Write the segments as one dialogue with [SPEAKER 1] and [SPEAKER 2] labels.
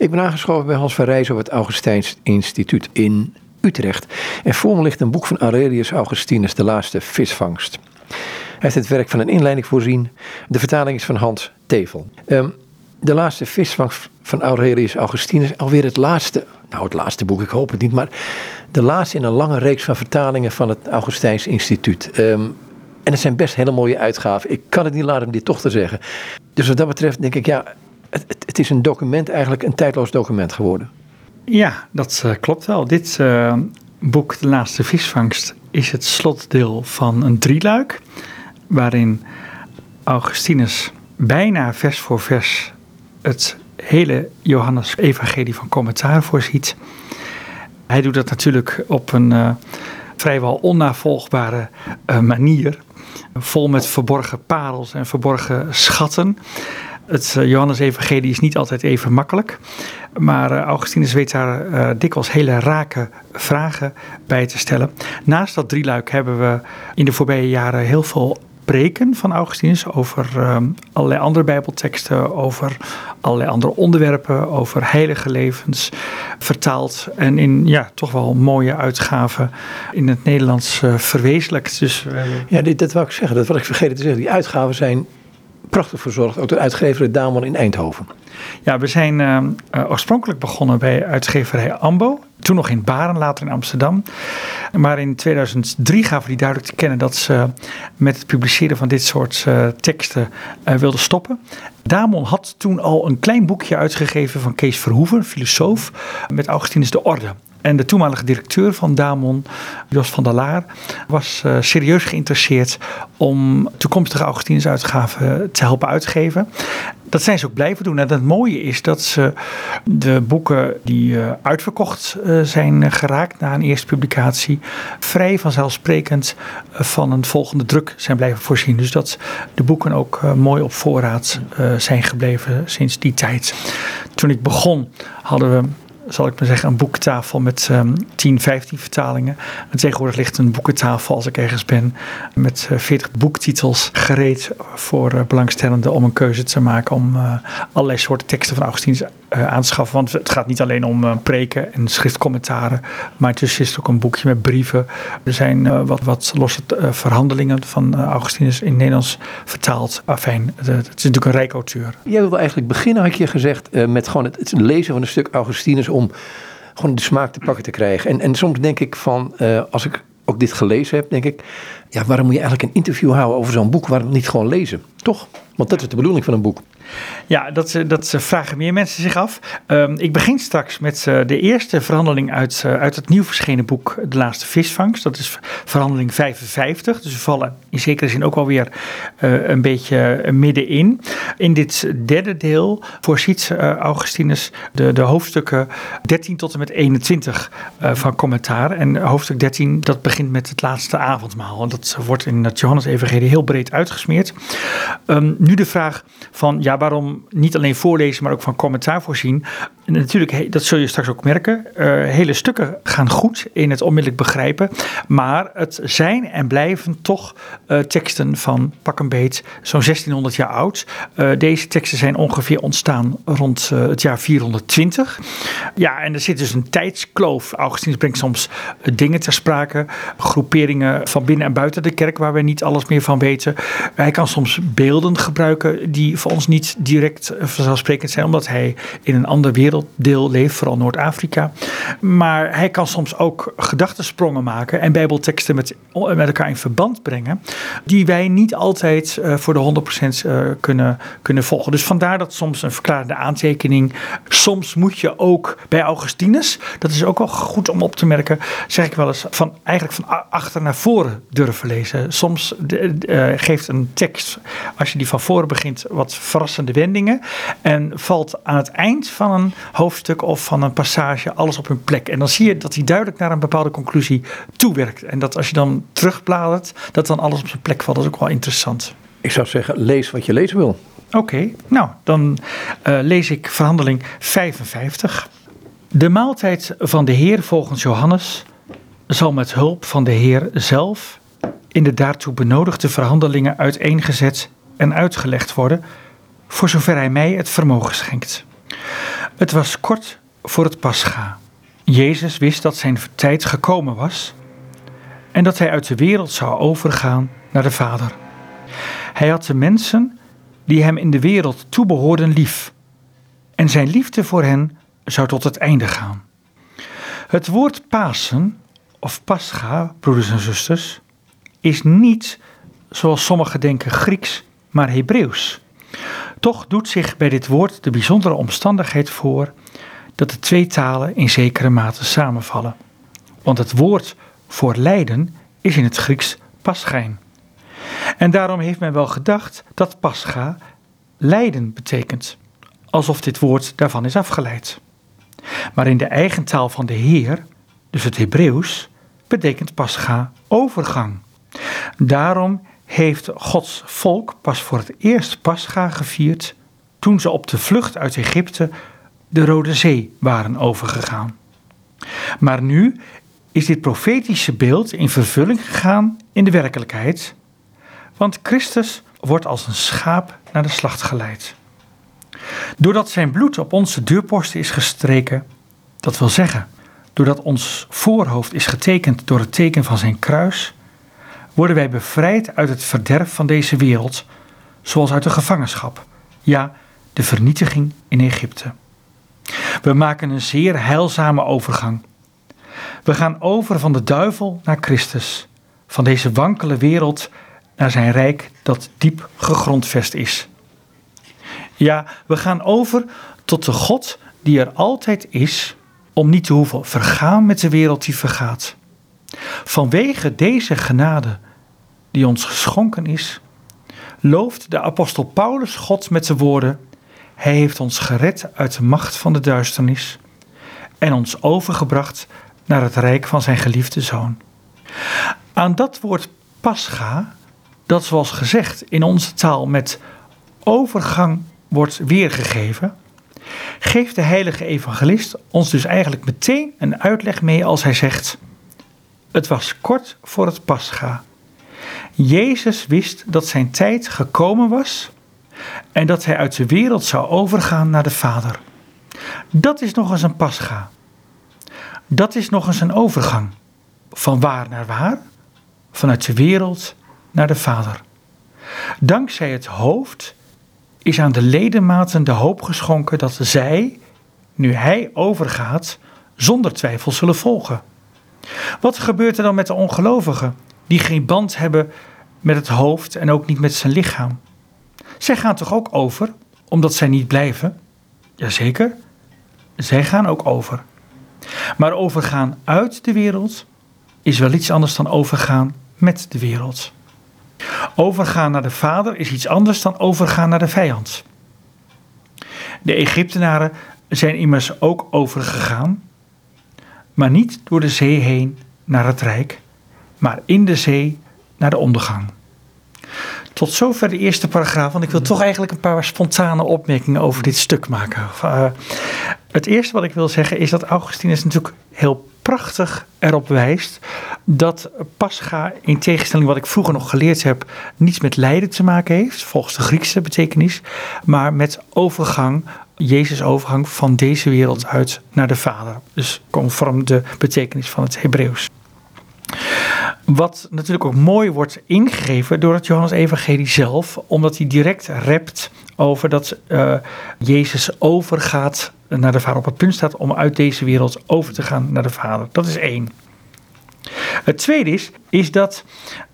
[SPEAKER 1] Ik ben aangeschoven bij Hans van Rijs op het Augustijns Instituut in Utrecht. En voor me ligt een boek van Aurelius Augustinus, De Laatste Visvangst. Hij heeft het werk van een inleiding voorzien. De vertaling is van Hans Tevel. Ehm, de Laatste Visvangst van Aurelius Augustinus, alweer het laatste, nou het laatste boek, ik hoop het niet, maar de laatste in een lange reeks van vertalingen van het Augustijns Instituut. Ehm, en het zijn best hele mooie uitgaven. Ik kan het niet laten om dit toch te zeggen. Dus wat dat betreft denk ik, ja, het, is een document, eigenlijk een tijdloos document geworden.
[SPEAKER 2] Ja, dat uh, klopt wel. Dit uh, boek, De Laatste Visvangst, is het slotdeel van een drieluik. Waarin Augustinus bijna vers voor vers het hele Johannes-evangelie van commentaar voorziet. Hij doet dat natuurlijk op een uh, vrijwel onnavolgbare manier. Vol met verborgen parels en verborgen schatten. Het uh, Johannes-evangelie is niet altijd even makkelijk. Maar uh, Augustinus weet daar uh, dikwijls hele rake vragen bij te stellen. Naast dat drieluik hebben we in de voorbije jaren heel veel preken van Augustinus over um, allerlei andere bijbelteksten, over allerlei andere onderwerpen, over heilige levens, vertaald en in ja, toch wel mooie uitgaven in het Nederlands uh, verwezenlijkt. Dus,
[SPEAKER 1] ja, dit, dat wou ik zeggen, dat wat ik vergeten te zeggen. Die uitgaven zijn prachtig verzorgd, ook door uitgeverij Damon in Eindhoven.
[SPEAKER 2] Ja, we zijn uh, uh, oorspronkelijk begonnen bij uitgeverij Ambo. Toen nog in Baren, later in Amsterdam. Maar in 2003 gaven die duidelijk te kennen dat ze met het publiceren van dit soort uh, teksten wilden stoppen. Damon had toen al een klein boekje uitgegeven van Kees Verhoeven, filosoof, met Augustinus de Orde. En de toenmalige directeur van Damon, Jos van der Laar, was uh, serieus geïnteresseerd om toekomstige Augustinus-uitgaven te helpen uitgeven. Dat zijn ze ook blijven doen. En het mooie is dat ze de boeken die uh, uitverkocht uh, zijn geraakt na een eerste publicatie, vrij vanzelfsprekend van een volgende druk zijn blijven voorzien. Dus dat de boeken ook mooi op voorraad zijn gebleven sinds die tijd. Toen ik begon hadden we zal ik maar zeggen, een boektafel met um, 10, 15 vertalingen. En tegenwoordig ligt een boekentafel als ik ergens ben met uh, 40 boektitels gereed voor uh, belangstellenden om een keuze te maken om uh, allerlei soorten teksten van Augustinus aan te schaffen. Want het gaat niet alleen om preken en schriftcommentaren, maar intussen is het ook een boekje met brieven. Er zijn wat, wat losse verhandelingen van Augustinus in Nederlands vertaald. Afijn, het, het is natuurlijk een rijk auteur.
[SPEAKER 1] Jij wilde eigenlijk beginnen, had je gezegd, met gewoon het, het lezen van een stuk Augustinus om gewoon de smaak te pakken te krijgen. En, en soms denk ik van, uh, als ik ook dit gelezen heb, denk ik, ja, waarom moet je eigenlijk een interview houden over zo'n boek? Waarom niet gewoon lezen? Toch? Want dat is de bedoeling van een boek.
[SPEAKER 2] Ja, dat, dat vragen meer mensen zich af. Um, ik begin straks met uh, de eerste verhandeling uit, uh, uit het nieuw verschenen boek De Laatste Visvangst. Dat is verhandeling 55. Dus we vallen in zekere zin ook alweer uh, een beetje middenin. In dit derde deel voorziet Augustinus de, de hoofdstukken 13 tot en met 21 van commentaar. En hoofdstuk 13 dat begint met het laatste avondmaal. Dat wordt in het Johannes-evangelie heel breed uitgesmeerd. Um, nu de vraag van, ja, waarom niet alleen voorlezen, maar ook van commentaar voorzien? En natuurlijk, dat zul je straks ook merken. Uh, hele stukken gaan goed in het onmiddellijk begrijpen. Maar het zijn en blijven toch uh, teksten van pak een beet zo'n 1600 jaar oud. Uh, deze teksten zijn ongeveer ontstaan rond het jaar 420. Ja, en er zit dus een tijdskloof. Augustinus brengt soms dingen ter sprake. Groeperingen van binnen en buiten de kerk waar we niet alles meer van weten. Hij kan soms beelden gebruiken die voor ons niet direct vanzelfsprekend zijn. Omdat hij in een ander wereld werelddeel leeft, vooral Noord-Afrika. Maar hij kan soms ook gedachtensprongen maken en bijbelteksten met, met elkaar in verband brengen, die wij niet altijd uh, voor de 100% uh, kunnen, kunnen volgen. Dus vandaar dat soms een verklarende aantekening. Soms moet je ook bij Augustinus, dat is ook wel goed om op te merken, zeg ik wel eens, van eigenlijk van achter naar voren durven lezen. Soms de, uh, geeft een tekst, als je die van voren begint, wat verrassende wendingen en valt aan het eind van een hoofdstuk of van een passage alles op hun plek. En dan zie je dat hij duidelijk naar een bepaalde conclusie toewerkt. En dat als je dan terugbladert, dat dan alles op zijn plek valt. Dat is ook wel interessant.
[SPEAKER 1] Ik zou zeggen, lees wat je lezen wil.
[SPEAKER 2] Oké, okay, nou dan uh, lees ik verhandeling 55. De maaltijd van de Heer volgens Johannes zal met hulp van de Heer zelf in de daartoe benodigde verhandelingen uiteengezet en uitgelegd worden, voor zover hij mij het vermogen schenkt. Het was kort voor het Pascha. Jezus wist dat zijn tijd gekomen was en dat hij uit de wereld zou overgaan naar de Vader. Hij had de mensen die hem in de wereld toebehoorden lief en zijn liefde voor hen zou tot het einde gaan. Het woord Pasen of Pascha, broeders en zusters, is niet, zoals sommigen denken, Grieks, maar Hebreeuws. Toch doet zich bij dit woord de bijzondere omstandigheid voor dat de twee talen in zekere mate samenvallen. Want het woord voor lijden is in het Grieks paschijn. En daarom heeft men wel gedacht dat pascha lijden betekent, alsof dit woord daarvan is afgeleid. Maar in de eigen taal van de Heer, dus het Hebreeuws, betekent pascha overgang. Daarom heeft Gods volk pas voor het eerst pascha gevierd toen ze op de vlucht uit Egypte de Rode Zee waren overgegaan. Maar nu is dit profetische beeld in vervulling gegaan in de werkelijkheid, want Christus wordt als een schaap naar de slacht geleid. Doordat zijn bloed op onze deurposten is gestreken, dat wil zeggen, doordat ons voorhoofd is getekend door het teken van zijn kruis, worden wij bevrijd uit het verderf van deze wereld, zoals uit de gevangenschap, ja, de vernietiging in Egypte. We maken een zeer heilzame overgang. We gaan over van de duivel naar Christus, van deze wankele wereld naar zijn rijk dat diep gegrondvest is. Ja, we gaan over tot de God die er altijd is, om niet te hoeven vergaan met de wereld die vergaat. Vanwege deze genade die ons geschonken is, looft de apostel Paulus God met de woorden: Hij heeft ons gered uit de macht van de duisternis en ons overgebracht naar het rijk van zijn geliefde zoon. Aan dat woord pascha, dat zoals gezegd in onze taal met overgang wordt weergegeven, geeft de heilige evangelist ons dus eigenlijk meteen een uitleg mee als hij zegt: Het was kort voor het pascha. Jezus wist dat zijn tijd gekomen was en dat hij uit de wereld zou overgaan naar de Vader. Dat is nog eens een pascha. Dat is nog eens een overgang. Van waar naar waar? Vanuit de wereld naar de Vader. Dankzij het hoofd is aan de ledematen de hoop geschonken dat zij, nu hij overgaat, zonder twijfel zullen volgen. Wat gebeurt er dan met de ongelovigen, die geen band hebben met het hoofd en ook niet met zijn lichaam? Zij gaan toch ook over, omdat zij niet blijven? Jazeker, zij gaan ook over. Maar overgaan uit de wereld is wel iets anders dan overgaan met de wereld. Overgaan naar de Vader is iets anders dan overgaan naar de vijand. De Egyptenaren zijn immers ook overgegaan, maar niet door de zee heen naar het Rijk, maar in de zee naar de ondergang. Tot zover de eerste paragraaf, want ik wil toch eigenlijk een paar spontane opmerkingen over dit stuk maken. Uh, het eerste wat ik wil zeggen is dat Augustinus natuurlijk heel prachtig erop wijst dat Pascha, in tegenstelling wat ik vroeger nog geleerd heb, niets met lijden te maken heeft, volgens de Griekse betekenis, maar met overgang, Jezus' overgang van deze wereld uit naar de Vader. Dus conform de betekenis van het Hebreeuws. Wat natuurlijk ook mooi wordt ingegeven door het Johannes Evangelie zelf, omdat hij direct rept over dat uh, Jezus overgaat naar de Vader, op het punt staat om uit deze wereld over te gaan naar de Vader. Dat is één. Het tweede is, is dat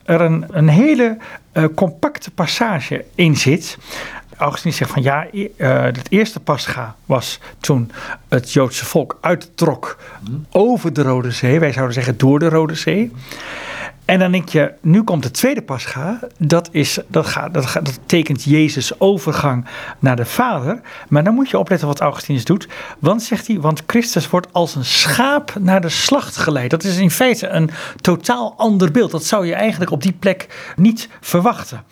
[SPEAKER 2] er een, een hele uh, compacte passage in zit. Augustinus zegt van ja, uh, het eerste pascha was toen het Joodse volk uittrok over de Rode Zee. Wij zouden zeggen door de Rode Zee. En dan denk je, nu komt de tweede pascha. Dat, is, dat, gaat, dat, gaat, dat tekent Jezus' overgang naar de Vader. Maar dan moet je opletten wat Augustinus doet. Want zegt hij, want Christus wordt als een schaap naar de slacht geleid. Dat is in feite een totaal ander beeld. Dat zou je eigenlijk op die plek niet verwachten.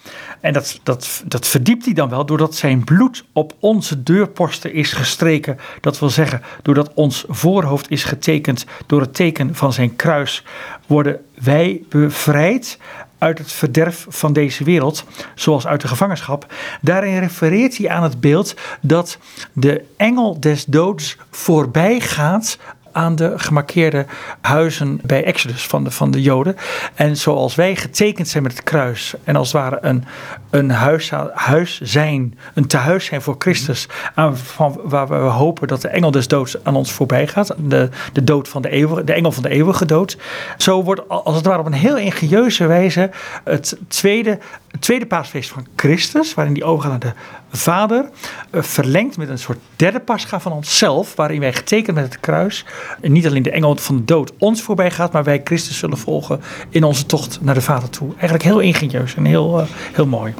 [SPEAKER 2] En dat, dat, dat verdiept hij dan wel doordat zijn bloed op onze deurposten is gestreken. Dat wil zeggen, doordat ons voorhoofd is getekend door het teken van zijn kruis, worden wij bevrijd uit het verderf van deze wereld, zoals uit de gevangenschap. Daarin refereert hij aan het beeld dat de engel des doods voorbij gaat aan de gemarkeerde huizen bij Exodus van de, van de Joden. En zoals wij getekend zijn met het kruis en als het ware een, een huis, huis zijn, een tehuis zijn voor Christus, aan, van, waar we hopen dat de engel des doods aan ons voorbij gaat, de, de, dood van de, eeuwige, de engel van de eeuwige dood. Zo wordt als het ware op een heel ingenieuze wijze het tweede, tweede paasfeest van Christus, waarin die overgaat naar de Vader, eh, verlengd met een soort derde pascha van onszelf, waarin wij getekend met het kruis, niet alleen de engel van de dood ons voorbij gaat, maar wij Christus zullen volgen in onze tocht naar de Vader toe. Eigenlijk heel ingenieus en heel, uh, heel mooi.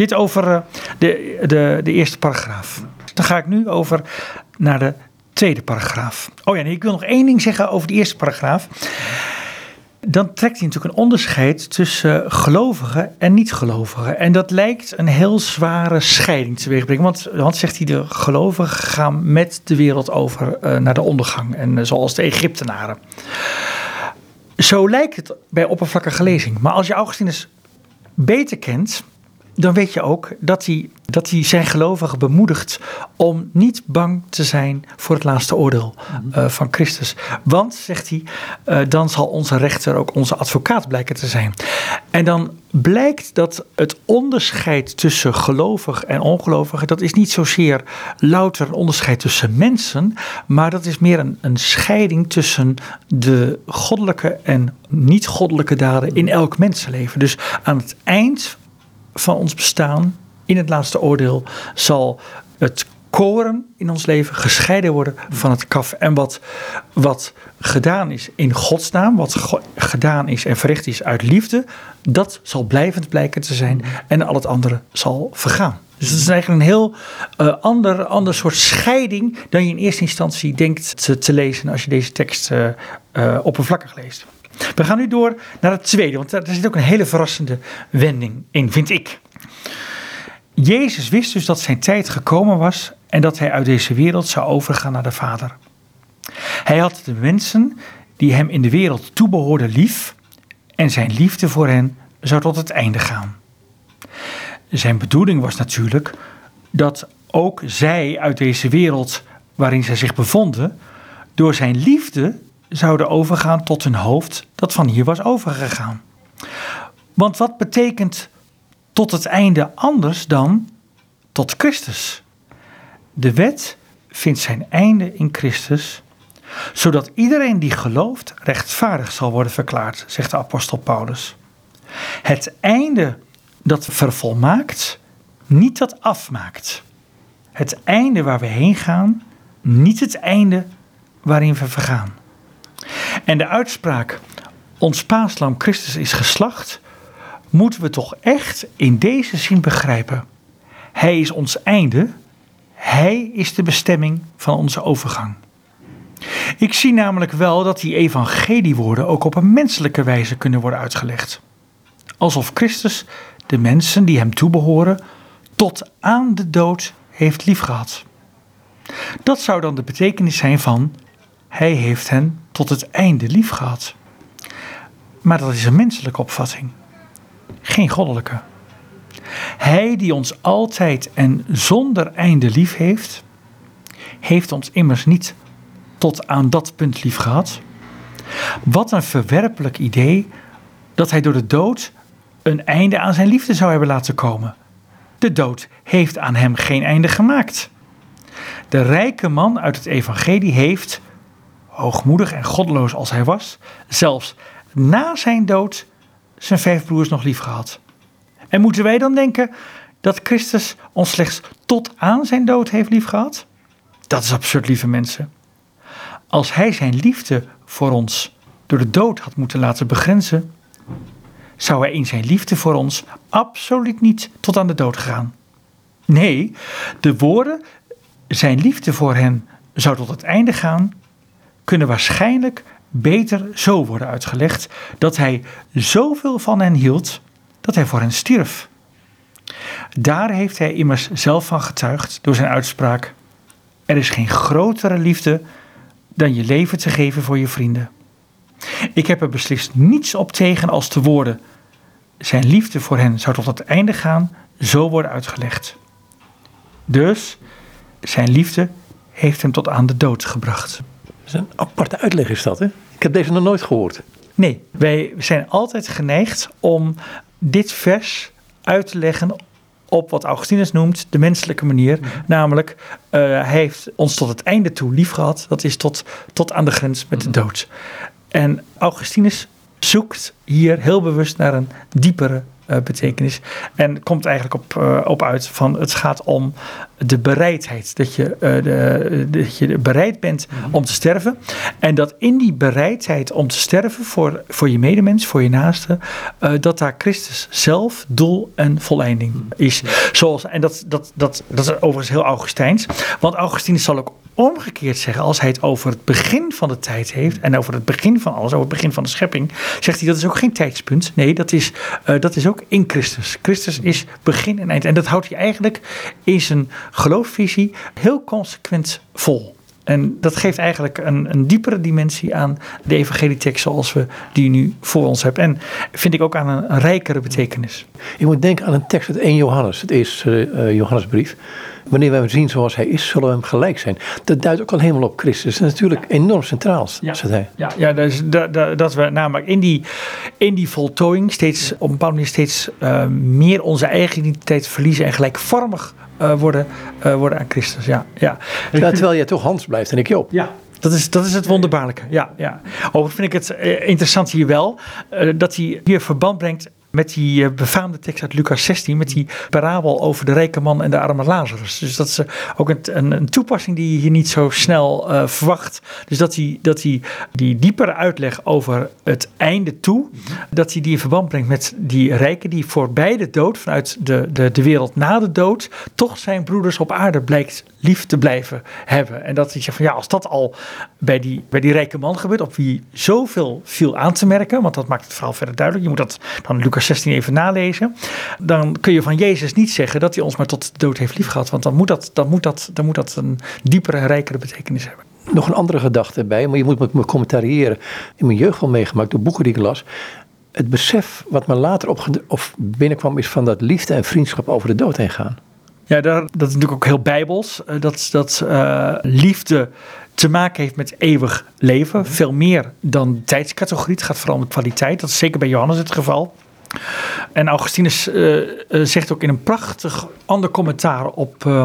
[SPEAKER 2] Dit over uh, de, de, de eerste paragraaf. Dan ga ik nu over naar de tweede paragraaf. Oh ja, nee, ik wil nog één ding zeggen over de eerste paragraaf dan trekt hij natuurlijk een onderscheid tussen gelovigen en niet-gelovigen. En dat lijkt een heel zware scheiding te brengen. Want, want zegt hij, de gelovigen gaan met de wereld over uh, naar de ondergang. En zoals de Egyptenaren. Zo lijkt het bij oppervlakkige lezing. Maar als je Augustinus beter kent, dan weet je ook dat hij, dat hij zijn gelovigen bemoedigt om niet bang te zijn voor het laatste oordeel uh, van Christus. Want, zegt hij, uh, dan zal onze rechter ook onze advocaat blijken te zijn. En dan blijkt dat het onderscheid tussen gelovig en ongelovig, dat is niet zozeer louter een onderscheid tussen mensen, maar dat is meer een, een scheiding tussen de goddelijke en niet-goddelijke daden in elk mensenleven. Dus aan het eind van ons bestaan in het laatste oordeel zal het koren in ons leven gescheiden worden van het kaf. En wat, wat gedaan is in Gods naam, wat gedaan is en verricht is uit liefde, dat zal blijvend blijken te zijn en al het andere zal vergaan. Dus het is eigenlijk een heel uh, ander, ander soort scheiding dan je in eerste instantie denkt te, lezen als je deze tekst uh, oppervlakkig leest. We gaan nu door naar het tweede, want daar zit ook een hele verrassende wending in, vind ik. Jezus wist dus dat zijn tijd gekomen was en dat hij uit deze wereld zou overgaan naar de Vader. Hij had de mensen die hem in de wereld toebehoorden lief en zijn liefde voor hen zou tot het einde gaan. Zijn bedoeling was natuurlijk dat ook zij uit deze wereld waarin zij zich bevonden, door zijn liefde zouden overgaan tot hun hoofd dat van hier was overgegaan. Want wat betekent tot het einde anders dan tot Christus? De wet vindt zijn einde in Christus, zodat iedereen die gelooft rechtvaardig zal worden verklaard, zegt de apostel Paulus. Het einde dat vervolmaakt, niet dat afmaakt. Het einde waar we heen gaan, niet het einde waarin we vergaan. En de uitspraak, ons paaslam Christus is geslacht, moeten we toch echt in deze zin begrijpen. Hij is ons einde, hij is de bestemming van onze overgang. Ik zie namelijk wel dat die evangeliewoorden ook op een menselijke wijze kunnen worden uitgelegd. Alsof Christus de mensen die hem toebehoren tot aan de dood heeft liefgehad. Dat zou dan de betekenis zijn van hij heeft hen tot het einde lief gehad. Maar dat is een menselijke opvatting, geen goddelijke. Hij die ons altijd en zonder einde lief heeft, heeft ons immers niet tot aan dat punt lief gehad. Wat een verwerpelijk idee dat hij door de dood een einde aan zijn liefde zou hebben laten komen. De dood heeft aan hem geen einde gemaakt. De rijke man uit het evangelie heeft, hoogmoedig en goddeloos als hij was, zelfs na zijn dood zijn vijf broers nog lief gehad. En moeten wij dan denken dat Christus ons slechts tot aan zijn dood heeft lief gehad? Dat is absurd, lieve mensen. Als hij zijn liefde voor ons door de dood had moeten laten begrenzen, zou hij in zijn liefde voor ons absoluut niet tot aan de dood gaan. Nee, de woorden, zijn liefde voor hen zou tot het einde gaan, kunnen waarschijnlijk beter zo worden uitgelegd dat hij zoveel van hen hield dat hij voor hen stierf. Daar heeft hij immers zelf van getuigd door zijn uitspraak: Er is geen grotere liefde dan je leven te geven voor je vrienden. Ik heb er beslist niets op tegen als de woorden: zijn liefde voor hen zou tot het einde gaan, zo worden uitgelegd. Dus zijn liefde heeft hem tot aan de dood gebracht.
[SPEAKER 1] Is een aparte uitleg is dat, hè? Ik heb deze nog nooit gehoord.
[SPEAKER 2] Nee, wij zijn altijd geneigd om dit vers uit te leggen op wat Augustinus noemt de menselijke manier. Namelijk, uh, hij heeft ons tot het einde toe lief gehad. Dat is tot, tot aan de grens met de dood. En Augustinus zoekt hier heel bewust naar een diepere betekenis. En komt eigenlijk op, uh, op uit van het gaat om de bereidheid. Dat je, uh, de, dat je bereid bent mm-hmm. om te sterven. En dat in die bereidheid om te sterven voor, voor je medemens, voor je naaste, dat daar Christus zelf doel en volleinding mm-hmm. is. Zoals, en dat, dat, dat, dat is overigens heel Augustijns. Want Augustinus zal ook omgekeerd zeggen, als hij het over het begin van de tijd heeft en over het begin van alles, over het begin van de schepping, zegt hij dat is ook geen tijdspunt. Nee, dat is, uh, dat is ook in Christus. Christus is begin en eind. En dat houdt hij eigenlijk in zijn geloofsvisie heel consequent vol. En dat geeft eigenlijk een, een diepere dimensie aan de evangelietekst zoals we die nu voor ons hebben. En vind ik ook aan een, rijkere betekenis.
[SPEAKER 1] Je moet denken aan een tekst uit 1 Johannes, het eerste uh, Johannesbrief. Wanneer we hem zien zoals hij is, zullen we hem gelijk zijn. Dat duidt ook al helemaal op Christus. Dat is natuurlijk enorm centraal,
[SPEAKER 2] ja.
[SPEAKER 1] zegt hij.
[SPEAKER 2] Ja, ja dus dat, dat, dat we namelijk in die, in die voltooiing steeds op een bepaalde manier steeds uh, meer onze eigen identiteit verliezen en gelijkvormig uh, worden, uh, worden aan Christus. Ja, ja.
[SPEAKER 1] terwijl jij toch Hans blijft en ik Job.
[SPEAKER 2] Ja, dat is, dat is het wonderbaarlijke. Ja, ja. Overigens vind ik het interessant hier wel uh, dat hij hier verband brengt met die uh, befaamde tekst uit Lucas 16, met die parabel over de rijke man en de arme Lazarus. Dus dat is ook een, een, toepassing die je hier niet zo snel uh, verwacht. Dus dat hij, dat hij die diepere uitleg over het einde toe, dat hij die in verband brengt met die rijken die voorbij de dood, vanuit de, de, de wereld na de dood, toch zijn broeders op aarde blijkt lief te blijven hebben. En dat hij zegt van ja, als dat al bij die, bij die rijke man gebeurt, op wie zoveel viel aan te merken, want dat maakt het verhaal verder duidelijk. Je moet dat dan Lucas 16 even nalezen. Dan kun je van Jezus niet zeggen dat hij ons maar tot de dood heeft liefgehad. Want dan moet dat, dan moet dat, dan moet dat een diepere en rijkere betekenis hebben.
[SPEAKER 1] Nog een andere gedachte bij, maar je moet me commentariëren. In mijn jeugd wel meegemaakt door boeken die ik las. Het besef wat me later op of binnenkwam is van dat liefde en vriendschap over de dood heen gaan.
[SPEAKER 2] Ja, dat is natuurlijk ook heel bijbels. Dat, dat uh, liefde te maken heeft met eeuwig leven. Veel meer dan tijdscategorie. Het gaat vooral om kwaliteit. Dat is zeker bij Johannes het geval. En Augustinus uh, zegt ook in een prachtig ander commentaar op, uh,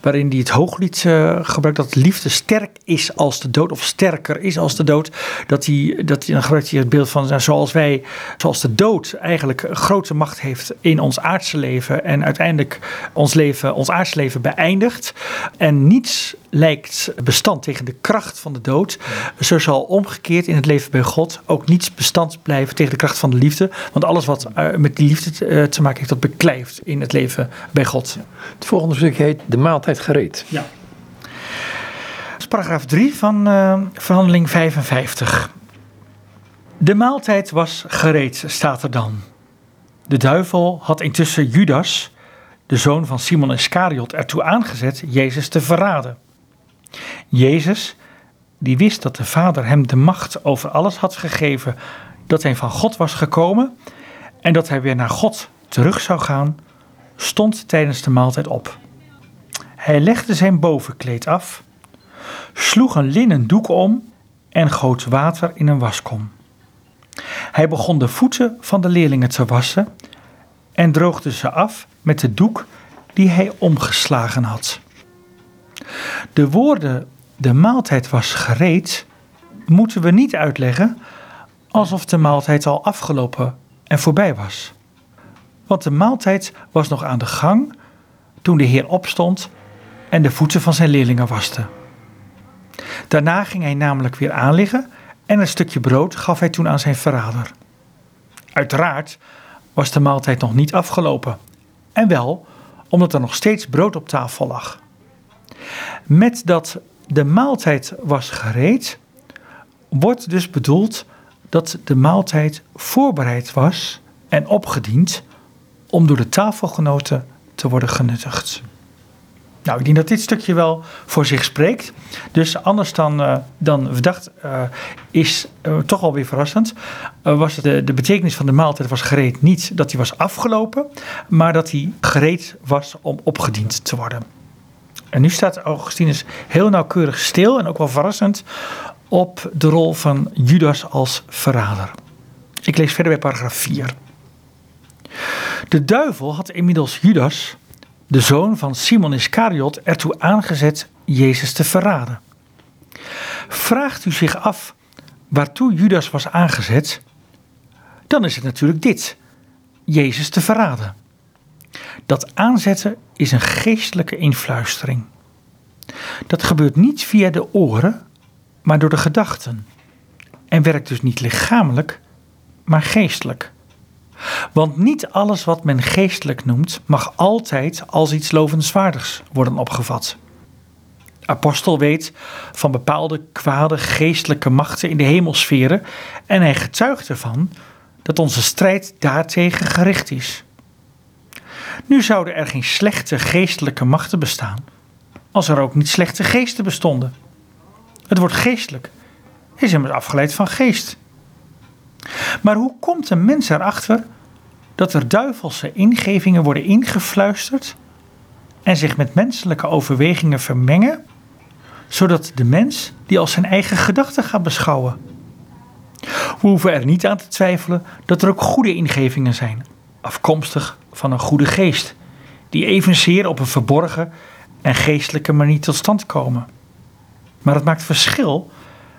[SPEAKER 2] waarin hij het hooglied gebruikt, dat liefde sterk is als de dood, of sterker is als de dood. Dat hij, dat hij, dan gebruikt het beeld van nou, zoals wij, zoals de dood eigenlijk grote macht heeft in ons aardse leven en uiteindelijk ons leven, ons aardse leven beëindigt. En niets lijkt bestand tegen de kracht van de dood. Zo zal omgekeerd in het leven bij God ook niets bestand blijven tegen de kracht van de liefde. Want alles wat met die liefde te maken heeft, dat beklijft in het leven bij God.
[SPEAKER 1] Het volgende stuk heet De maaltijd gereed.
[SPEAKER 2] Ja. Dat is paragraaf 3 van uh, verhandeling 55. De maaltijd was gereed, staat er dan. De duivel had intussen Judas, de zoon van Simon Iscariot, ertoe aangezet Jezus te verraden. Jezus, die wist dat de Vader hem de macht over alles had gegeven, dat hij van God was gekomen en dat hij weer naar God terug zou gaan, stond tijdens de maaltijd op. Hij legde zijn bovenkleed af, sloeg een linnen doek om en goot water in een waskom. Hij begon de voeten van de leerlingen te wassen en droogde ze af met de doek die hij omgeslagen had. De woorden de maaltijd was gereed moeten we niet uitleggen alsof de maaltijd al afgelopen en voorbij was. Want de maaltijd was nog aan de gang toen de Heer opstond en de voeten van zijn leerlingen waste. Daarna ging hij namelijk weer aanliggen en een stukje brood gaf hij toen aan zijn verrader. Uiteraard was de maaltijd nog niet afgelopen. En wel omdat er nog steeds brood op tafel lag. Met dat de maaltijd was gereed, wordt dus bedoeld dat de maaltijd voorbereid was en opgediend om door de tafelgenoten te worden genuttigd. Nou, ik denk dat dit stukje wel voor zich spreekt. Dus anders dan, uh, dan verdacht uh, is uh, toch alweer verrassend. was de, de betekenis van de maaltijd was gereed niet dat hij was afgelopen, maar dat hij gereed was om opgediend te worden. En nu staat Augustinus heel nauwkeurig stil en ook wel verrassend op de rol van Judas als verrader. Ik lees verder bij paragraaf 4. De duivel had inmiddels Judas, de zoon van Simon Iscariot, ertoe aangezet Jezus te verraden. Vraagt u zich af waartoe Judas was aangezet, dan is het natuurlijk dit: Jezus te verraden. Dat aanzetten is een geestelijke influistering. Dat gebeurt niet via de oren, maar door de gedachten. En werkt dus niet lichamelijk, maar geestelijk. Want niet alles wat men geestelijk noemt, mag altijd als iets lovenswaardigs worden opgevat. Apostel weet van bepaalde kwade geestelijke machten in de hemelsferen en hij getuigt ervan dat onze strijd daartegen gericht is. Nu zouden er geen slechte geestelijke machten bestaan, als er ook niet slechte geesten bestonden. Het woord geestelijk is immers afgeleid van geest. Maar hoe komt een mens erachter dat er duivelse ingevingen worden ingefluisterd en zich met menselijke overwegingen vermengen, zodat de mens die als zijn eigen gedachten gaat beschouwen? We hoeven er niet aan te twijfelen dat er ook goede ingevingen zijn, afkomstig van een goede geest, die evenzeer op een verborgen en geestelijke manier tot stand komen. Maar het maakt verschil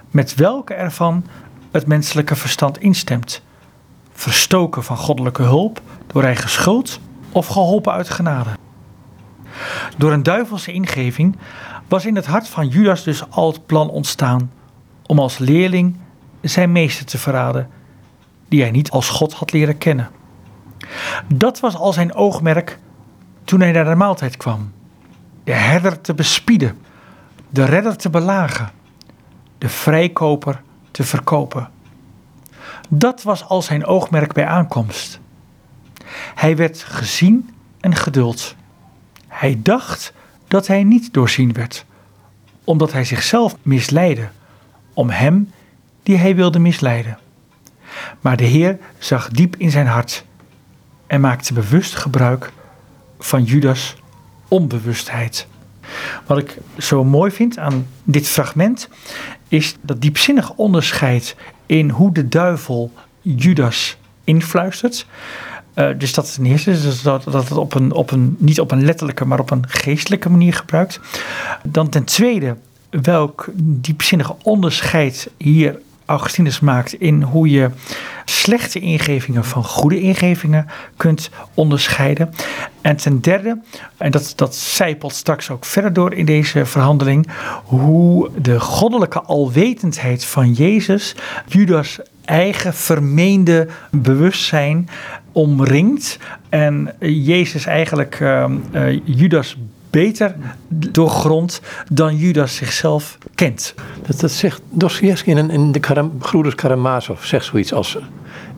[SPEAKER 2] met welke ervan het menselijke verstand instemt. Verstoken van goddelijke hulp door eigen schuld of geholpen uit genade. Door een duivelse ingeving was in het hart van Judas dus al het plan ontstaan om als leerling zijn meester te verraden, die hij niet als God had leren kennen. Dat was al zijn oogmerk toen hij naar de maaltijd kwam. De herder te bespieden, de redder te belagen, de vrijkoper te verkopen. Dat was al zijn oogmerk bij aankomst. Hij werd gezien en geduld. Hij dacht dat hij niet doorzien werd, omdat hij zichzelf misleidde, om hem die hij wilde misleiden. Maar de Heer zag diep in zijn hart en maakte bewust gebruik van Judas' onbewustheid. Wat ik zo mooi vind aan dit fragment is dat diepzinnig onderscheid in hoe de duivel Judas influistert. Uh, dus dat ten eerste, dat, dat het op een, op een, niet op een letterlijke, maar op een geestelijke manier gebruikt. Dan ten tweede, welk diepzinnig onderscheid hier Augustinus maakt in hoe je slechte ingevingen van goede ingevingen kunt onderscheiden. En ten derde, en dat, dat zijpelt straks ook verder door in deze verhandeling, hoe de goddelijke alwetendheid van Jezus Judas eigen vermeende bewustzijn omringt en Jezus eigenlijk uh, uh, Judas beter doorgrond dan Judas zichzelf kent.
[SPEAKER 1] Dat, dat zegt Dostoevsky in, in de Karam, Karamazov, zegt zoiets als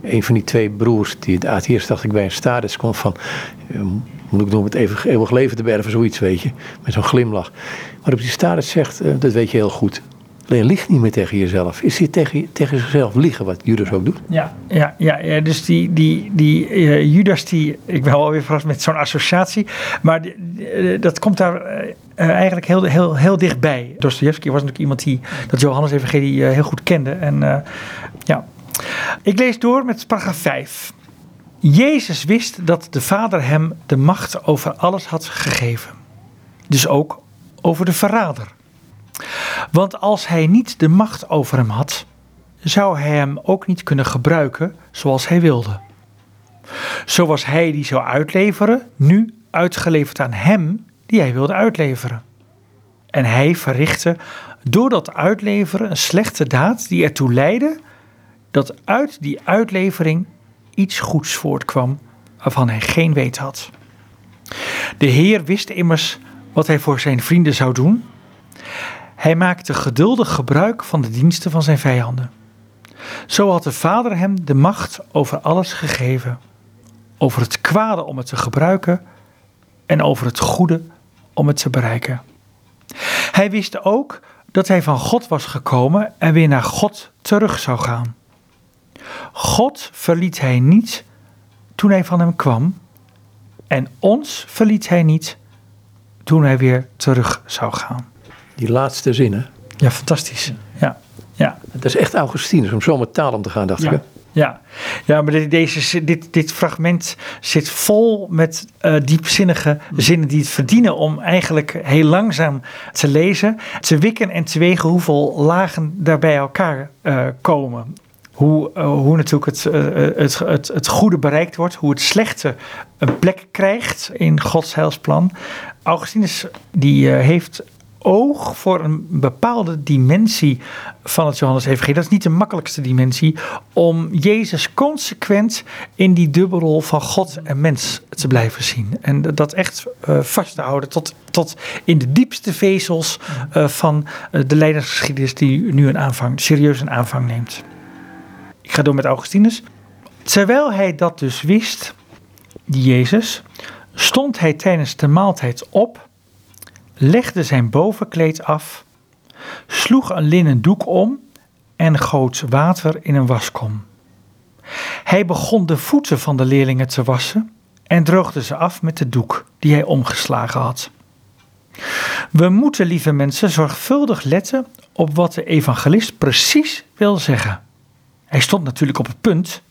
[SPEAKER 1] een van die twee broers, die het eerst dacht ik bij een status komt van, eh, moet ik nog met eeuwig, eeuwig leven te berven, zoiets weet je, met zo'n glimlach. Waarop die status zegt, eh, dat weet je heel goed, Alleen ligt niet meer tegen jezelf. Is hij tegen, tegen zichzelf liegen, wat Judas ook doet?
[SPEAKER 2] Ja, ja, ja, dus die, die, die uh, Judas, die, ik ben alweer verrast met zo'n associatie, maar uh, dat komt daar uh, eigenlijk heel, heel, heel dichtbij. Dostoevsky was natuurlijk iemand die dat Johannes Evangelie heel goed kende. En ja, ik lees door met paragraaf 5. Jezus wist dat de Vader hem de macht over alles had gegeven. Dus ook over de verrader. Want als hij niet de macht over hem had, zou hij hem ook niet kunnen gebruiken zoals hij wilde. Zo was hij die zou uitleveren, nu uitgeleverd aan hem die hij wilde uitleveren. En hij verrichtte door dat uitleveren een slechte daad die ertoe leidde dat uit die uitlevering iets goeds voortkwam waarvan hij geen weet had. De Heer wist immers wat hij voor zijn vrienden zou doen hij maakte geduldig gebruik van de diensten van zijn vijanden. Zo had de Vader hem de macht over alles gegeven, over het kwade om het te gebruiken en over het goede om het te bereiken. Hij wist ook dat hij van God was gekomen en weer naar God terug zou gaan. God verliet hij niet toen hij van hem kwam en ons verliet hij niet toen hij weer terug zou gaan.
[SPEAKER 1] Die laatste zinnen.
[SPEAKER 2] Ja, fantastisch. Ja, ja.
[SPEAKER 1] Dat is echt Augustinus om zo met taal om te gaan, dacht ik. hè?
[SPEAKER 2] Ja, ja maar dit- deze, dit, dit fragment zit vol met eh, diepzinnige zinnen die het verdienen om eigenlijk heel langzaam te lezen, te wikken en te wegen hoeveel lagen daar bij elkaar eh, komen. Hoe, eh, hoe natuurlijk het, het, het, het goede bereikt wordt, hoe het slechte een plek krijgt in Gods heilsplan. Augustinus die heeft oog voor een bepaalde dimensie van het Johannes-evangelie. Dat is niet de makkelijkste dimensie om Jezus consequent in die dubbelrol van God en mens te blijven zien. En dat echt eh, vast te houden tot, tot in de diepste vezels eh, van eh, de leidersgeschiedenis die nu een aanvang, serieus een aanvang neemt. Ik ga door met Augustinus. Terwijl hij dat dus wist, die Jezus, stond hij tijdens de maaltijd op legde zijn bovenkleed af, sloeg een linnen doek om en goot water in een waskom. Hij begon de voeten van de leerlingen te wassen en droogde ze af met de doek die hij omgeslagen had. We moeten, lieve mensen, zorgvuldig letten op wat de evangelist precies wil zeggen. Hij stond natuurlijk op het punt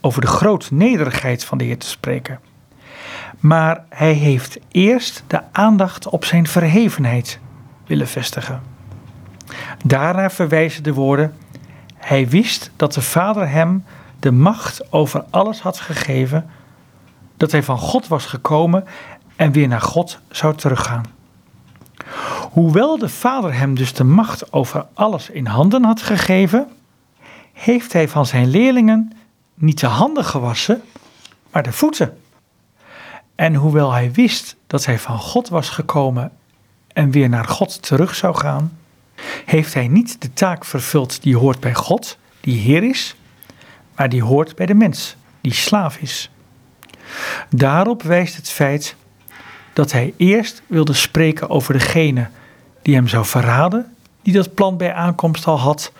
[SPEAKER 2] over de grote nederigheid van de Heer te spreken. Maar hij heeft eerst de aandacht op zijn verhevenheid willen vestigen. Daarna verwijzen de woorden: Hij wist dat de Vader hem de macht over alles had gegeven, dat hij van God was gekomen en weer naar God zou teruggaan. Hoewel de Vader hem dus de macht over alles in handen had gegeven, heeft hij van zijn leerlingen niet de handen gewassen, maar de voeten. En hoewel hij wist dat hij van God was gekomen en weer naar God terug zou gaan, heeft hij niet de taak vervuld die hoort bij God, die Heer is, maar die hoort bij de mens, die slaaf is. Daarop wijst het feit dat hij eerst wilde spreken over degene die hem zou verraden, die dat plan bij aankomst al had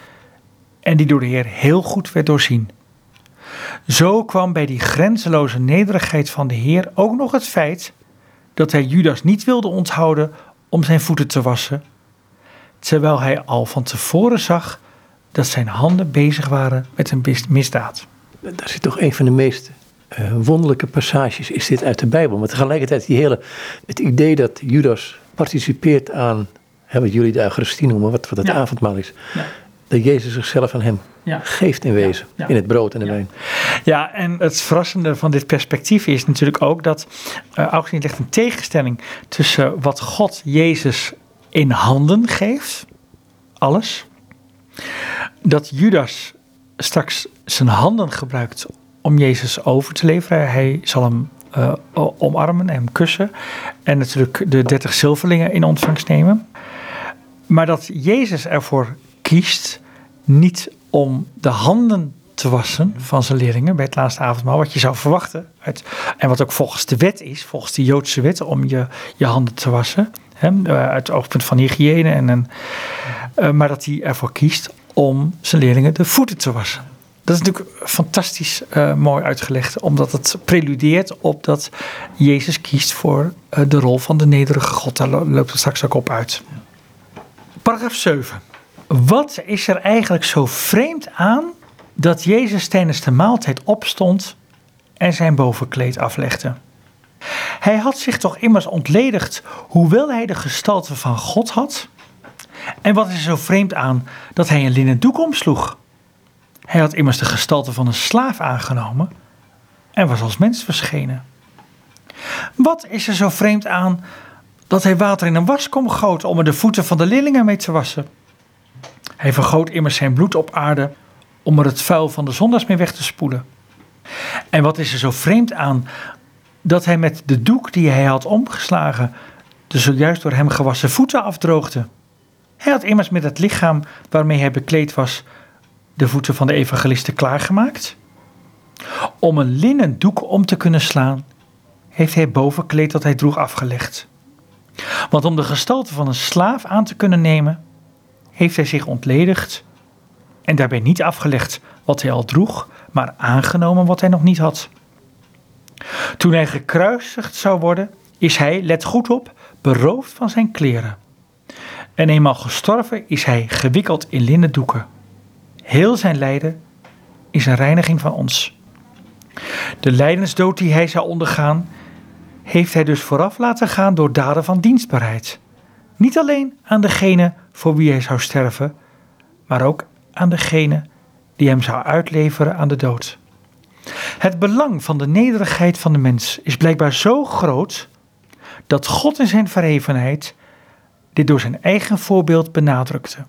[SPEAKER 2] en die door de Heer heel goed werd doorzien. Zo kwam bij die grenzeloze nederigheid van de Heer ook nog het feit dat hij Judas niet wilde onthouden om zijn voeten te wassen, terwijl hij al van tevoren zag dat zijn handen bezig waren met een misdaad.
[SPEAKER 1] Daar zit toch een van de meest eh, wonderlijke passages, is dit uit de Bijbel. Maar tegelijkertijd die hele, het idee dat Judas participeert aan, hè, wat jullie de Eucharistie noemen, wat, wat het
[SPEAKER 2] Ja.
[SPEAKER 1] avondmaal is.
[SPEAKER 2] Ja.
[SPEAKER 1] Dat Jezus zichzelf aan hem
[SPEAKER 2] Ja.
[SPEAKER 1] geeft in wezen,
[SPEAKER 2] Ja.
[SPEAKER 1] in het brood en de wijn.
[SPEAKER 2] Ja, en het verrassende van dit perspectief is natuurlijk ook dat uh, Augustine legt een tegenstelling tussen wat God Jezus in handen geeft, alles, dat Judas straks zijn handen gebruikt om Jezus over te leveren. Hij zal hem eh, omarmen en hem kussen en natuurlijk de 30 zilverlingen in ontvangst nemen. Maar dat Jezus ervoor kiest niet om de handen te wassen van zijn leerlingen bij het laatste avondmaal, wat je zou verwachten. Uit, en wat ook volgens de wet is, volgens de Joodse wet, om je, je handen te wassen. Hè, uit het oogpunt van hygiëne. En, een, uh, maar dat hij ervoor kiest om zijn leerlingen de voeten te wassen. Dat is natuurlijk fantastisch uh, mooi uitgelegd, omdat het preludeert op dat Jezus kiest voor de rol van de nederige God. Daar loopt het straks ook op uit. Paragraaf 7. Wat is er eigenlijk zo vreemd aan dat Jezus tijdens de maaltijd opstond en zijn bovenkleed aflegde? Hij had zich toch immers ontledigd, hoewel hij de gestalte van God had? En wat is er zo vreemd aan dat hij een linnen doek omsloeg? Hij had immers de gestalte van een slaaf aangenomen en was als mens verschenen. Wat is er zo vreemd aan dat hij water in een waskom goot om er de voeten van de leerlingen mee te wassen? Hij vergoot immers zijn bloed op aarde om er het vuil van de zondags mee weg te spoelen. En wat is er zo vreemd aan dat hij met de doek die hij had omgeslagen de zojuist door hem gewassen voeten afdroogde? Hij had immers met het lichaam waarmee hij bekleed was de voeten van de evangelisten klaargemaakt. Om een linnen doek om te kunnen slaan, heeft hij bovenkleed dat hij droeg afgelegd. Want om de gestalte van een slaaf aan te kunnen nemen, heeft hij zich ontledigd en daarbij niet afgelegd wat hij al droeg, maar aangenomen wat hij nog niet had. Toen hij gekruisigd zou worden, is hij, let goed op, beroofd van zijn kleren. En eenmaal gestorven is hij gewikkeld in linnen doeken. Heel zijn lijden is een reiniging van ons. De lijdensdood die hij zou ondergaan, heeft hij dus vooraf laten gaan door daden van dienstbaarheid. Niet alleen aan degene voor wie hij zou sterven, maar ook aan degene die hem zou uitleveren aan de dood. Het belang van de nederigheid van de mens is blijkbaar zo groot dat God in zijn verhevenheid dit door zijn eigen voorbeeld benadrukte.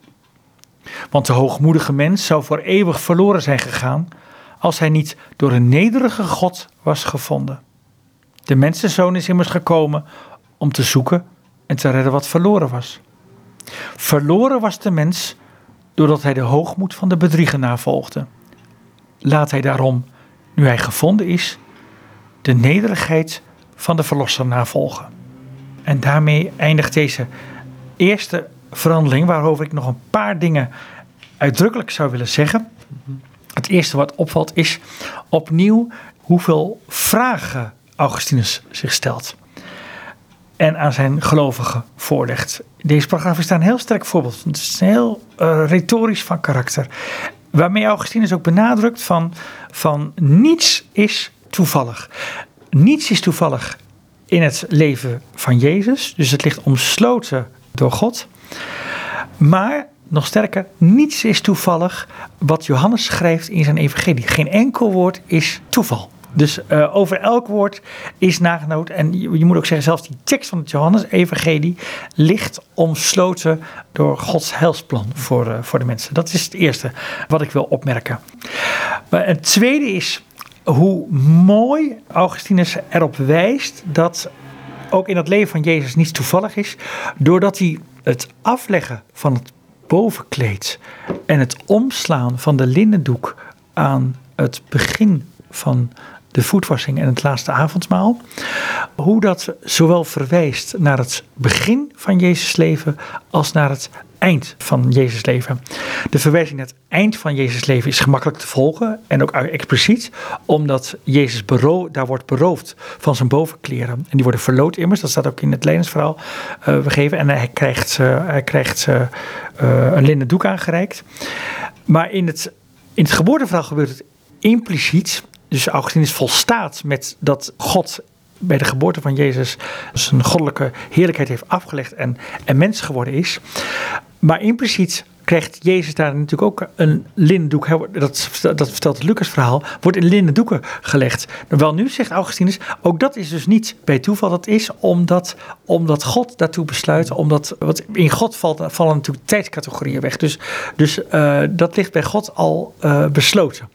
[SPEAKER 2] Want de hoogmoedige mens zou voor eeuwig verloren zijn gegaan als hij niet door een nederige God was gevonden. De mensenzoon is immers gekomen om te zoeken en te redden wat verloren was. Verloren was de mens doordat hij de hoogmoed van de bedrieger navolgde. Laat hij daarom, nu hij gevonden is, de nederigheid van de verlosser navolgen. En daarmee eindigt deze eerste verhandeling, waarover ik nog een paar dingen uitdrukkelijk zou willen zeggen. Het eerste wat opvalt is opnieuw hoeveel vragen Augustinus zich stelt en aan zijn gelovigen voorlegt. Deze paragraaf is daar een heel sterk voorbeeld. Het is heel uh, retorisch van karakter. Waarmee Augustinus ook benadrukt van, van niets is toevallig. Niets is toevallig in het leven van Jezus. Dus het ligt omsloten door God. Maar nog sterker, niets is toevallig wat Johannes schrijft in zijn evangelie. Geen enkel woord is toeval. Dus uh, over elk woord is nagenoot. En je, moet ook zeggen, zelfs die tekst van het Johannes-evangelie ligt omsloten door Gods heilsplan voor, uh, voor de mensen. Dat is het eerste wat ik wil opmerken. Maar het tweede is hoe mooi Augustinus erop wijst dat ook in het leven van Jezus niets toevallig is, doordat hij het afleggen van het bovenkleed en het omslaan van de linnendoek aan het begin van de voetwassing en het laatste avondmaal. Hoe dat zowel verwijst naar het begin van Jezus' leven als naar het eind van Jezus' leven. De verwijzing naar het eind van Jezus' leven is gemakkelijk te volgen en ook expliciet, omdat Jezus daar wordt beroofd van zijn bovenkleren. En die worden verloot immers, dat staat ook in het levensverhaal uh, begeven. En hij krijgt, uh, hij krijgt uh, een linnen doek aangereikt. Maar in het, in het geboorteverhaal gebeurt het impliciet dus Augustinus volstaat met dat God bij de geboorte van Jezus zijn goddelijke heerlijkheid heeft afgelegd en, en mens geworden is. Maar impliciet krijgt Jezus daar natuurlijk ook een linnendoek. Dat, dat vertelt het Lucas verhaal. Wordt in linnen doeken gelegd. Wel nu zegt Augustinus, ook dat is dus niet bij toeval. Dat is omdat, omdat God daartoe besluit. Omdat, wat in God valt, vallen natuurlijk tijdscategorieën weg. Dus, dus uh, dat ligt bij God al uh, besloten.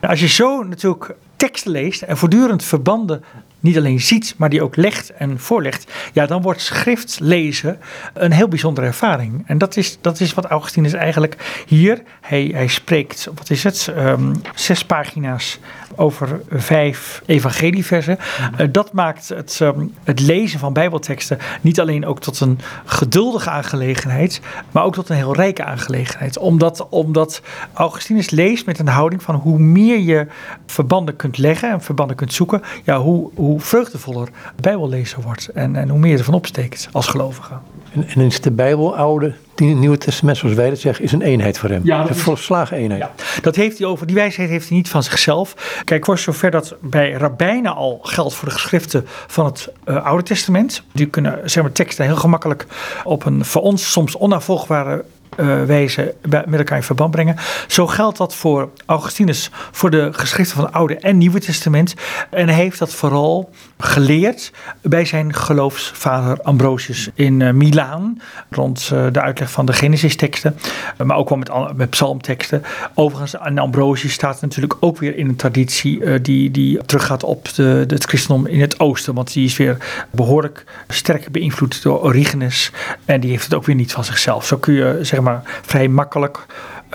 [SPEAKER 2] Als je zo natuurlijk teksten leest en voortdurend verbanden niet alleen ziet, maar die ook legt en voorlegt, ja, dan wordt schrift lezen een heel bijzondere ervaring. En dat is, dat is wat Augustinus eigenlijk hier, hij, hij spreekt, wat is het, um, zes pagina's over vijf evangelieversen. Uh, dat maakt het, um, het lezen van bijbelteksten niet alleen ook tot een geduldige aangelegenheid, maar ook tot een heel rijke aangelegenheid. Omdat, omdat Augustinus leest met een houding van hoe meer je verbanden kunt leggen en verbanden kunt zoeken, ja, hoe, hoe vreugdevoller bijbellezer wordt en, en hoe meer je ervan opsteekt als gelovige.
[SPEAKER 1] En, en is de Bijbel, Oude, Nieuwe Testament, zoals wij dat zeggen, is een eenheid voor hem. Ja, een volslagen eenheid. Ja,
[SPEAKER 2] dat heeft hij over, die wijsheid heeft hij niet van zichzelf. Kijk, voor zover dat bij rabbijnen al geldt voor de geschriften van het uh, Oude Testament. Die kunnen zeg maar, teksten heel gemakkelijk op een voor ons soms onafvolgbare uh, wijze met elkaar in verband brengen. Zo geldt dat voor Augustinus, voor de geschriften van het Oude en Nieuwe Testament. En heeft dat vooral geleerd bij zijn geloofsvader Ambrosius in uh, Milaan, rond uh, de uitleg van de Genesis-teksten, maar ook wel met, met psalmteksten. Overigens, aan Ambrosius staat natuurlijk ook weer in een traditie die, die teruggaat op de, het christendom in het oosten, want die is weer behoorlijk sterk beïnvloed door Origenes en die heeft het ook weer niet van zichzelf. Zo kun je zeg maar vrij makkelijk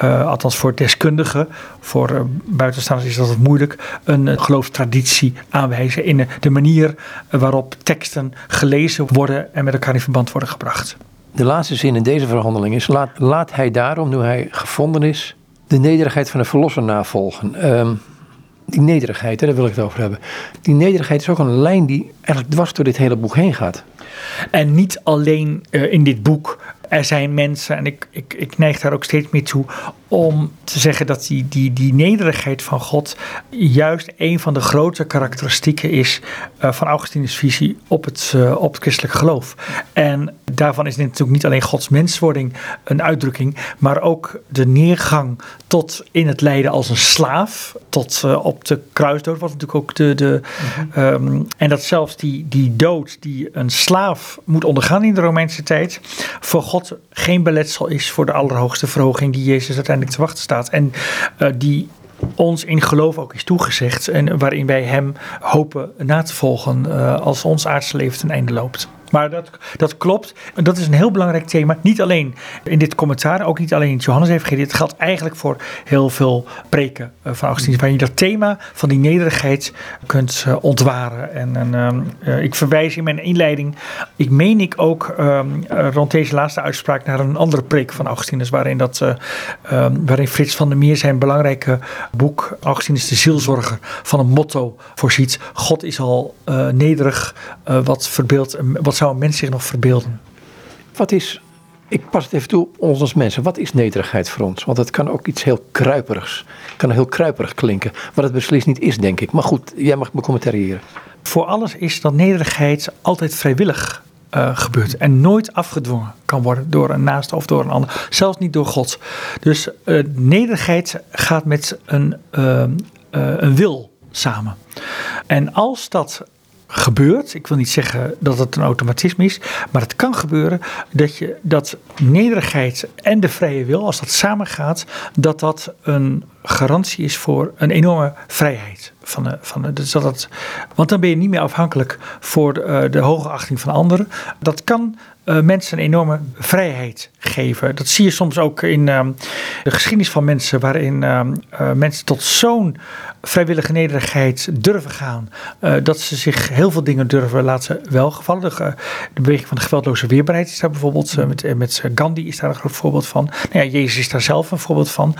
[SPEAKER 2] uh, althans voor deskundigen, voor uh, buitenstaanders is dat wat moeilijk, een uh, geloofstraditie aanwijzen in de manier waarop teksten gelezen worden en met elkaar in verband worden gebracht.
[SPEAKER 1] De laatste zin in deze verhandeling is: laat, laat hij daarom, nu hij gevonden is, de nederigheid van de verlosser navolgen. Um, die nederigheid, hè, daar wil ik het over hebben. Die nederigheid is ook een lijn die eigenlijk dwars door dit hele boek heen gaat.
[SPEAKER 2] En niet alleen uh, in dit boek. Er zijn mensen, en ik, ik, ik neig daar ook steeds meer toe, om te zeggen dat die, die, die nederigheid van God juist een van de grote karakteristieken is uh, van Augustinus' visie op het, uh, op het christelijk geloof. En daarvan is natuurlijk niet alleen Gods menswording een uitdrukking, maar ook de neergang tot in het lijden als een slaaf, tot uh, op de kruisdood, wat natuurlijk ook de. de mm-hmm. um, en dat zelfs die, die dood die een slaaf moet ondergaan in de Romeinse tijd, voor God geen beletsel is voor de allerhoogste verhoging die Jezus uiteindelijk te wachten staat. En uh, die ons in geloof ook is toegezegd en waarin wij hem hopen na te volgen uh, als ons aardse leven ten einde loopt. Maar dat, dat klopt. Dat is een heel belangrijk thema. Niet alleen in dit commentaar, ook niet alleen in het Johannes-evangelie. Het geldt eigenlijk voor heel veel preken uh, van Augustinus. Waar je dat thema van die nederigheid kunt uh, ontwaren. En, en uh, ik verwijs in mijn inleiding, ik meen ik ook um, rond deze laatste uitspraak naar een andere preek van Augustinus. Waarin, dat, um, waarin Frits van der Meer zijn belangrijke boek Augustinus de zielzorger van een motto voorziet. God is al nederig, wat verbeeldt, wat zou een mens zich nog verbeelden?
[SPEAKER 1] Wat is, ik pas het even toe ons als mensen, wat is nederigheid voor ons? Want het kan ook iets heel kruiperigs, kan heel kruiperig klinken, wat het beslist niet is, denk ik. Maar goed, jij mag me commentariëren.
[SPEAKER 2] Voor alles is dat nederigheid altijd vrijwillig uh, gebeurt en nooit afgedwongen kan worden door een naaste of door een ander, zelfs niet door God. Dus uh, nederigheid gaat met een, uh, een wil samen. En als dat gebeurt. Ik wil niet zeggen dat het een automatisme is, maar het kan gebeuren dat je dat nederigheid en de vrije wil, als dat samengaat, dat dat een garantie is voor een enorme vrijheid. Van van dus dat het, want dan ben je niet meer afhankelijk voor de, uh, de hoge achting van anderen. Dat kan uh, mensen een enorme vrijheid geven. Dat zie je soms ook in uh, de geschiedenis van mensen, waarin uh, mensen tot zo'n vrijwillige nederigheid durven gaan, dat ze zich heel veel dingen durven laten welgevallen. De, de beweging van de geweldloze weerbaarheid is daar bijvoorbeeld, met, met Gandhi is daar een groot voorbeeld van. Nou ja, Jezus is daar zelf een voorbeeld van.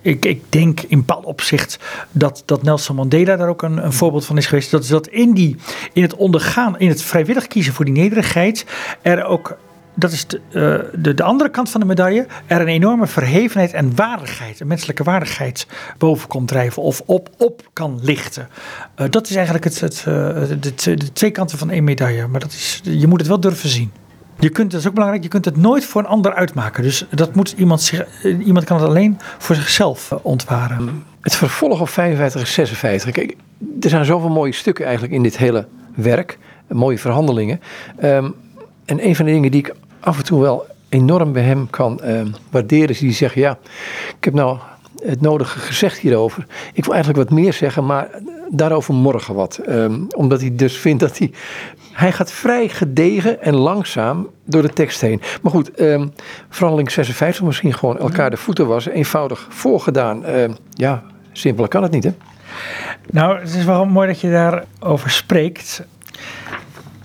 [SPEAKER 2] Ik, ik denk in bepaald opzicht dat, dat Nelson Mandela daar ook een, een voorbeeld van is geweest. Dat is dat in, die, in het ondergaan, in het vrijwillig kiezen voor die nederigheid, er ook dat is de, uh, de, de, andere kant van de medaille, er een enorme verhevenheid en waardigheid, een menselijke waardigheid boven komt drijven of op, op kan lichten. Uh, dat is eigenlijk het, het, de, de, twee kanten van één medaille, maar dat is, je moet het wel durven zien. Je kunt, dat is ook belangrijk, je kunt het nooit voor een ander uitmaken. Dus dat moet iemand, zich, iemand kan het alleen voor zichzelf ontwaren.
[SPEAKER 1] Het vervolg op 55 en 56. Kijk, er zijn zoveel mooie stukken eigenlijk in dit hele werk, mooie verhandelingen. Um, en een van de dingen die ik af en toe wel enorm bij hem kan uh, waarderen, is die zegt: Ja, ik heb nou het nodige gezegd hierover. Ik wil eigenlijk wat meer zeggen, maar daarover morgen wat. Um, omdat hij dus vindt dat hij. Hij gaat vrij gedegen en langzaam door de tekst heen. Maar goed, um, verhandeling 56 misschien gewoon elkaar de voeten was. Eenvoudig voorgedaan. Ja, simpeler kan het niet, hè?
[SPEAKER 2] Nou, het is wel mooi dat je daarover spreekt.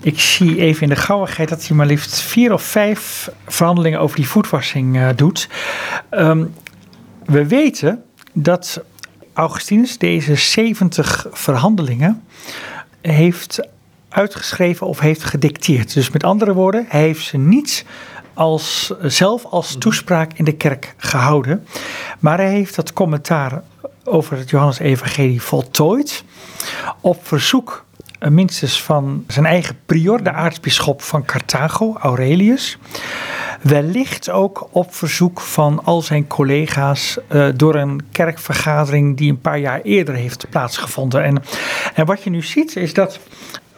[SPEAKER 2] Ik zie even in de gauwigheid dat hij maar liefst vier of vijf verhandelingen over die voetwassing uh, doet. Um, we weten dat Augustinus deze 70 verhandelingen heeft uitgeschreven of heeft gedicteerd. Dus met andere woorden, hij heeft ze niet als, zelf als toespraak in de kerk gehouden. Maar hij heeft dat commentaar over het Johannes-evangelie voltooid op verzoek minstens van zijn eigen prior, de aartsbisschop van Carthago, Aurelius. Wellicht ook op verzoek van al zijn collega's uh, door een kerkvergadering die een paar jaar eerder heeft plaatsgevonden. En, en wat je nu ziet is dat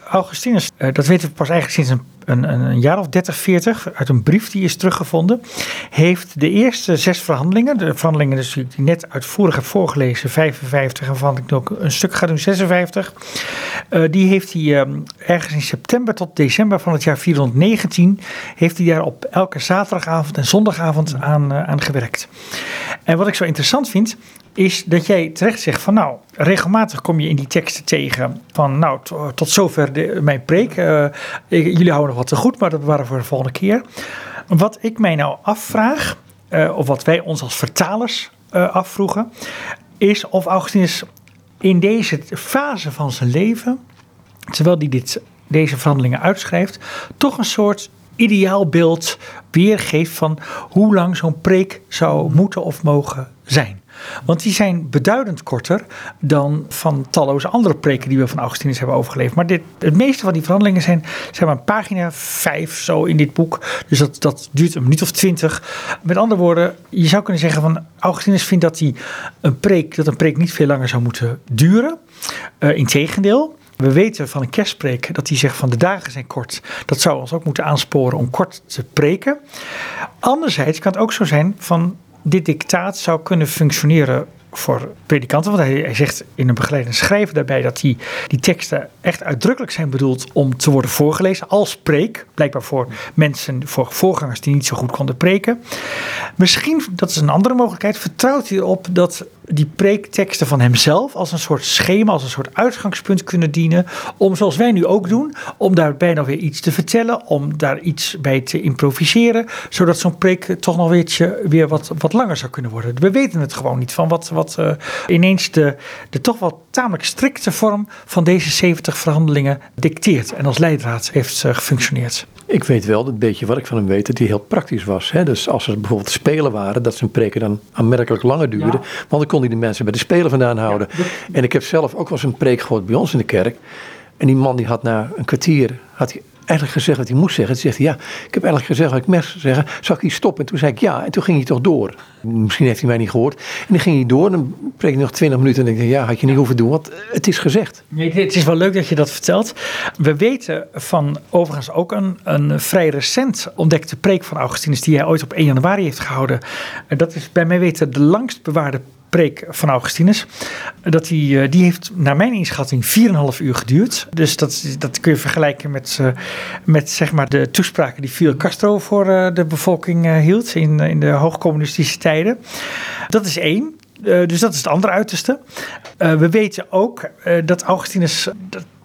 [SPEAKER 2] Augustinus, eh, dat weten we pas eigenlijk sinds een een, een, jaar of 30, 40, uit een brief die is teruggevonden, heeft de eerste zes verhandelingen, de verhandelingen dus die ik net uitvoerig heb voorgelezen, 55 en waarvan ik ook een stuk ga doen, 56, uh, die heeft hij uh, ergens in september tot december van het jaar 419, heeft hij daar op elke zaterdagavond en zondagavond aan, uh, aan gewerkt. En wat ik zo interessant vind, is dat jij terecht zegt van nou, regelmatig kom je in die teksten tegen van nou, tot zover de, mijn preek. Uh, jullie houden nog wat te goed, maar dat bewaren voor de volgende keer. Wat ik mij nou afvraag, uh, of wat wij ons als vertalers uh, afvroegen, is of Augustinus in deze fase van zijn leven, terwijl hij dit, deze verhandelingen uitschrijft, toch een soort ideaalbeeld weergeeft van hoe lang zo'n preek zou moeten of mogen zijn. Want die zijn beduidend korter dan van talloze andere preken die we van Augustinus hebben overgeleverd. Maar dit, het meeste van die verhandelingen zijn, zijn maar pagina vijf zo in dit boek. Dus dat, dat duurt een minuut of twintig. Met andere woorden, je zou kunnen zeggen van Augustinus vindt dat, die een preek, dat een preek niet veel langer zou moeten duren. Uh, Integendeel. We weten van een kerstpreek dat hij zegt van de dagen zijn kort. Dat zou ons ook moeten aansporen om kort te preken. Anderzijds kan het ook zo zijn van dit dictaat zou kunnen functioneren voor predikanten. Want hij, zegt in een begeleidend schrijven daarbij dat die, die teksten echt uitdrukkelijk zijn bedoeld om te worden voorgelezen als preek. Blijkbaar voor mensen, voor voorgangers die niet zo goed konden preken. Misschien, dat is een andere mogelijkheid, vertrouwt hij erop dat die preekteksten van hemzelf als een soort schema, als een soort uitgangspunt kunnen dienen. Om zoals wij nu ook doen, om daarbij nog weer iets te vertellen, om daar iets bij te improviseren. Zodat zo'n preek toch nog weer, weer wat, wat langer zou kunnen worden. We weten het gewoon niet van wat, wat uh, ineens de, de toch wel tamelijk strikte vorm van deze 70 verhandelingen dicteert en als leidraad heeft uh, gefunctioneerd.
[SPEAKER 1] Ik weet wel, een beetje wat ik van hem weet, dat hij heel praktisch was. Hè? Dus als er bijvoorbeeld spelen waren, dat zijn preken dan aanmerkelijk langer duurden. Ja. Want dan kon hij de mensen bij de spelen vandaan houden. Ja, en ik heb zelf ook wel eens een preek gehoord bij ons in de kerk. En die man die had na een kwartier, had hij eigenlijk gezegd wat hij moest zeggen. Toen zegt hij, ja, ik heb eigenlijk gezegd wat ik mes zeggen. Ik hier stoppen? En toen zei ik ja. En toen ging hij toch door. Misschien heeft hij mij niet gehoord. En dan ging hij door. Dan preek ik nog twintig minuten. En ik denk, ja, had je niet hoeven doen. Want het is gezegd.
[SPEAKER 2] Nee, het is wel leuk dat je dat vertelt. We weten van overigens ook een, een vrij recent ontdekte preek van Augustinus. Die hij ooit op 1 januari heeft gehouden. Dat is bij mij weten de langst bewaarde van Augustinus. Dat die, die heeft naar mijn inschatting 4,5 uur geduurd. Dus dat, dat kun je vergelijken met, uh, met zeg maar de toespraken die Fidel Castro voor uh, de bevolking hield in, in de hoogcommunistische tijden. Dat is één. Dus dat is het andere uiterste. We weten ook dat Augustinus.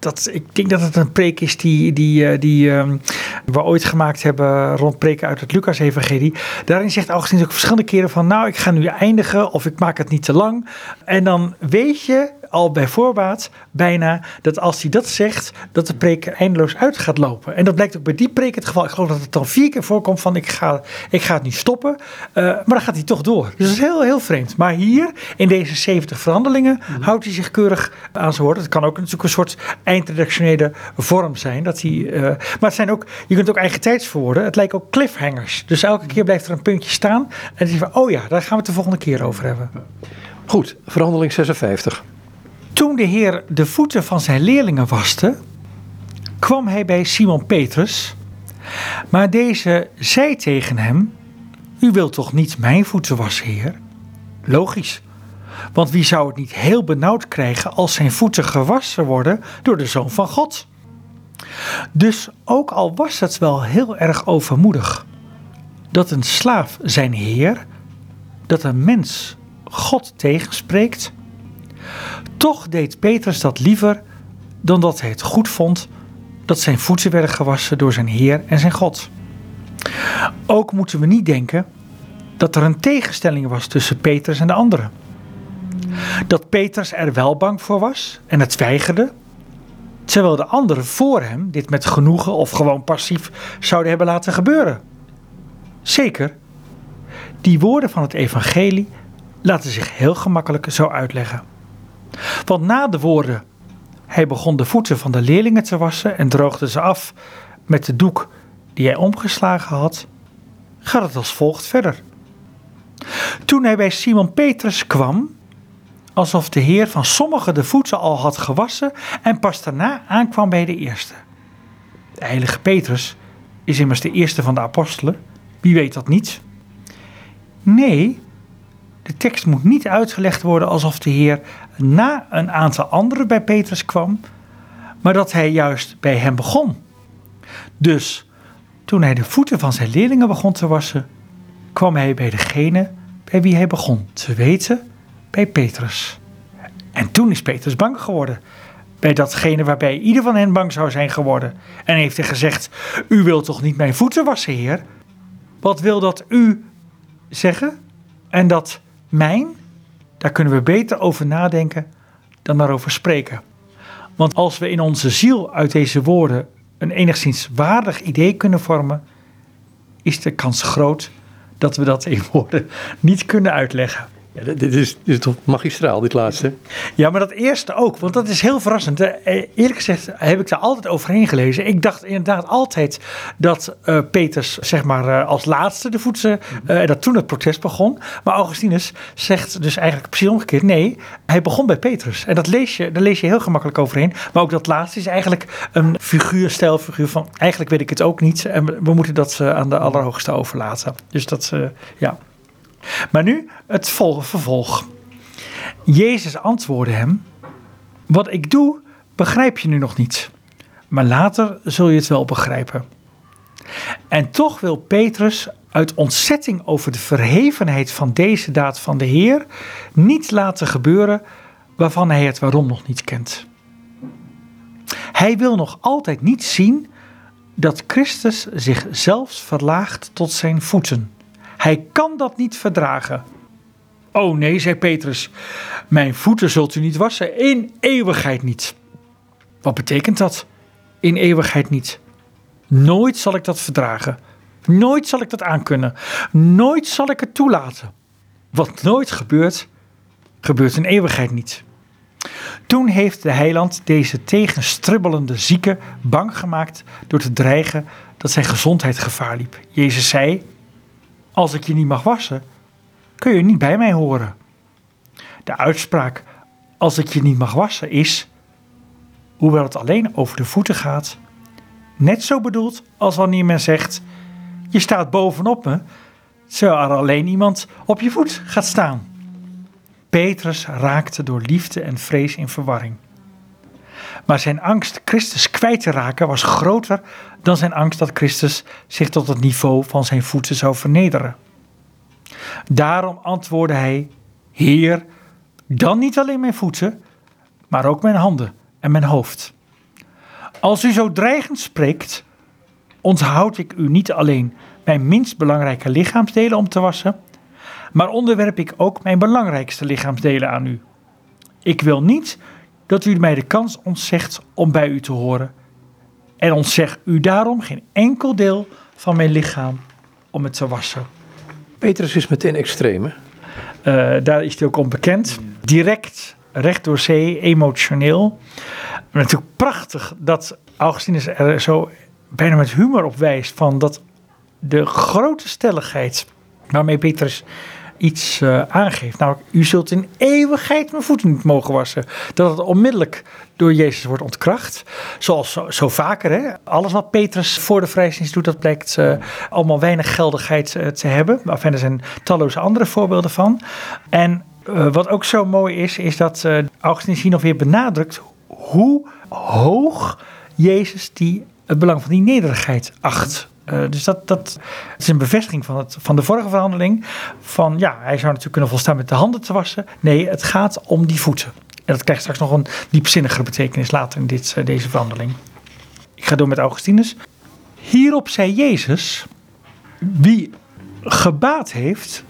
[SPEAKER 2] Dat, ik denk dat het een preek is die, die, die um, we ooit gemaakt hebben rond preken uit het Lucas-evangelie. Daarin zegt Augustinus ook verschillende keren van... nou, ik ga nu eindigen of ik maak het niet te lang. En dan weet je al bij voorbaat bijna dat als hij dat zegt, dat de preek eindeloos uit gaat lopen. En dat blijkt ook bij die preek het geval. Ik geloof dat het dan vier keer voorkomt van ik ga, ik ga het nu stoppen. Uh, maar dan gaat hij toch door. Dus dat is heel, heel vreemd. Maar hier, in deze 70 verhandelingen, mm-hmm. houdt hij zich keurig aan zijn woord. Het kan ook natuurlijk een soort eindredactionele vorm zijn. Dat hij, uh, maar het zijn ook, je kunt ook eigen tijds verwoorden. Het lijkt ook cliffhangers. Dus elke keer blijft er een puntje staan. En dan je van, oh ja, daar gaan we het de volgende keer over hebben.
[SPEAKER 1] Goed, verhandeling 56.
[SPEAKER 2] Toen de Heer de voeten van zijn leerlingen waste, kwam hij bij Simon Petrus. Maar deze zei tegen hem: U wilt toch niet mijn voeten wassen, Heer? Logisch. Want wie zou het niet heel benauwd krijgen als zijn voeten gewassen worden door de Zoon van God? Dus ook al was het wel heel erg overmoedig dat een slaaf zijn Heer, dat een mens God tegenspreekt, toch deed Petrus dat liever dan dat hij het goed vond dat zijn voeten werden gewassen door zijn Heer en zijn God. Ook moeten we niet denken dat er een tegenstelling was tussen Petrus en de anderen. Dat Petrus er wel bang voor was en het weigerde, terwijl de anderen voor hem dit met genoegen of gewoon passief zouden hebben laten gebeuren. Zeker, die woorden van het evangelie laten zich heel gemakkelijk zo uitleggen. Want na de woorden, hij begon de voeten van de leerlingen te wassen en droogde ze af met de doek die hij omgeslagen had, gaat het als volgt verder. Toen hij bij Simon Petrus kwam, alsof de Heer van sommigen de voeten al had gewassen en pas daarna aankwam bij de eerste. De heilige Petrus is immers de eerste van de apostelen. Wie weet dat niet? Nee, de tekst moet niet uitgelegd worden alsof de Heer na een aantal anderen bij Petrus kwam, maar dat hij juist bij hem begon. Dus toen hij de voeten van zijn leerlingen begon te wassen, kwam hij bij degene bij wie hij begon te weten, bij Petrus. En toen is Petrus bang geworden. Bij datgene waarbij ieder van hen bang zou zijn geworden. En heeft hij gezegd: U wilt toch niet mijn voeten wassen, Heer? Wat wil dat u zeggen? En dat mijn? Daar kunnen we beter over nadenken dan daarover spreken. Want als we in onze ziel uit deze woorden een enigszins waardig idee kunnen vormen, is de kans groot dat we dat in woorden niet kunnen uitleggen.
[SPEAKER 1] Ja, dit, is, dit is toch magistraal, dit laatste?
[SPEAKER 2] Ja, maar dat eerste ook, want dat is heel verrassend. Eh, Eerlijk gezegd heb ik daar altijd overheen gelezen. Ik dacht inderdaad altijd dat uh, Peters zeg maar uh, als laatste de voeten, uh, dat toen het protest begon. Maar Augustinus zegt dus eigenlijk precies omgekeerd. Nee, hij begon bij Petrus. En dat lees je, daar lees je heel gemakkelijk overheen. Maar ook dat laatste is eigenlijk een figuur, stijlfiguur van eigenlijk weet ik het ook niet. En we moeten dat aan de allerhoogste overlaten. Dus dat, ja. Maar nu het vervolg. Jezus antwoordde hem: Wat ik doe, begrijp je nu nog niet. Maar later zul je het wel begrijpen. En toch wil Petrus uit ontzetting over de verhevenheid van deze daad van de Heer niet laten gebeuren waarvan hij het waarom nog niet kent. Hij wil nog altijd niet zien dat Christus zich zelfs verlaagt tot zijn voeten. Hij kan dat niet verdragen. Oh nee, zei Petrus, mijn voeten zult u niet wassen, in eeuwigheid niet. Wat betekent dat? In eeuwigheid niet. Nooit zal ik dat verdragen. Nooit zal ik dat aankunnen. Nooit zal ik het toelaten. Wat nooit gebeurt, gebeurt in eeuwigheid niet. Toen heeft de heiland deze tegenstribbelende zieke bang gemaakt door te dreigen dat zijn gezondheid gevaar liep. Jezus zei: als ik je niet mag wassen, kun je niet bij mij horen. De uitspraak als ik je niet mag wassen is, hoewel het alleen over de voeten gaat, net zo bedoeld als wanneer men zegt: Je staat bovenop me, terwijl er alleen iemand op je voet gaat staan. Petrus raakte door liefde en vrees in verwarring. Maar zijn angst Christus kwijt te raken was groter dan zijn angst dat Christus zich tot het niveau van zijn voeten zou vernederen. Daarom antwoordde hij: Heer, dan niet alleen mijn voeten, maar ook mijn handen en mijn hoofd. Als u zo dreigend spreekt, onthoud ik u niet alleen mijn minst belangrijke lichaamsdelen om te wassen, maar onderwerp ik ook mijn belangrijkste lichaamsdelen aan u. Ik wil niet dat u mij de kans ontzegt om bij u te horen. En ontzeg u daarom geen enkel deel van mijn lichaam om het te wassen.
[SPEAKER 1] Petrus is meteen extreem. Uh,
[SPEAKER 2] daar is hij ook onbekend. Direct, recht door zee, emotioneel. Natuurlijk prachtig dat Augustinus er zo bijna met humor op wijst van dat de grote stelligheid waarmee Petrus iets uh, aangeeft. Nou, u zult in eeuwigheid mijn voeten niet mogen wassen. Dat het onmiddellijk door Jezus wordt ontkracht. Zoals zo, vaker. Hè? Alles wat Petrus voor de vrijzinsdienst doet, dat blijkt uh, allemaal weinig geldigheid uh, te hebben. Maar er zijn talloze andere voorbeelden van. En wat ook zo mooi is, is dat Augustinus hier nog weer benadrukt hoe hoog Jezus die, het belang van die nederigheid acht. Uh, dus dat, dat is een bevestiging van, het, van de vorige verhandeling. Van ja, hij zou natuurlijk kunnen volstaan met de handen te wassen. Nee, het gaat om die voeten. En dat krijgt straks nog een diepzinnigere betekenis later in dit, uh, deze verhandeling. Ik ga door met Augustinus. Hierop zei Jezus: Wie gebaat heeft,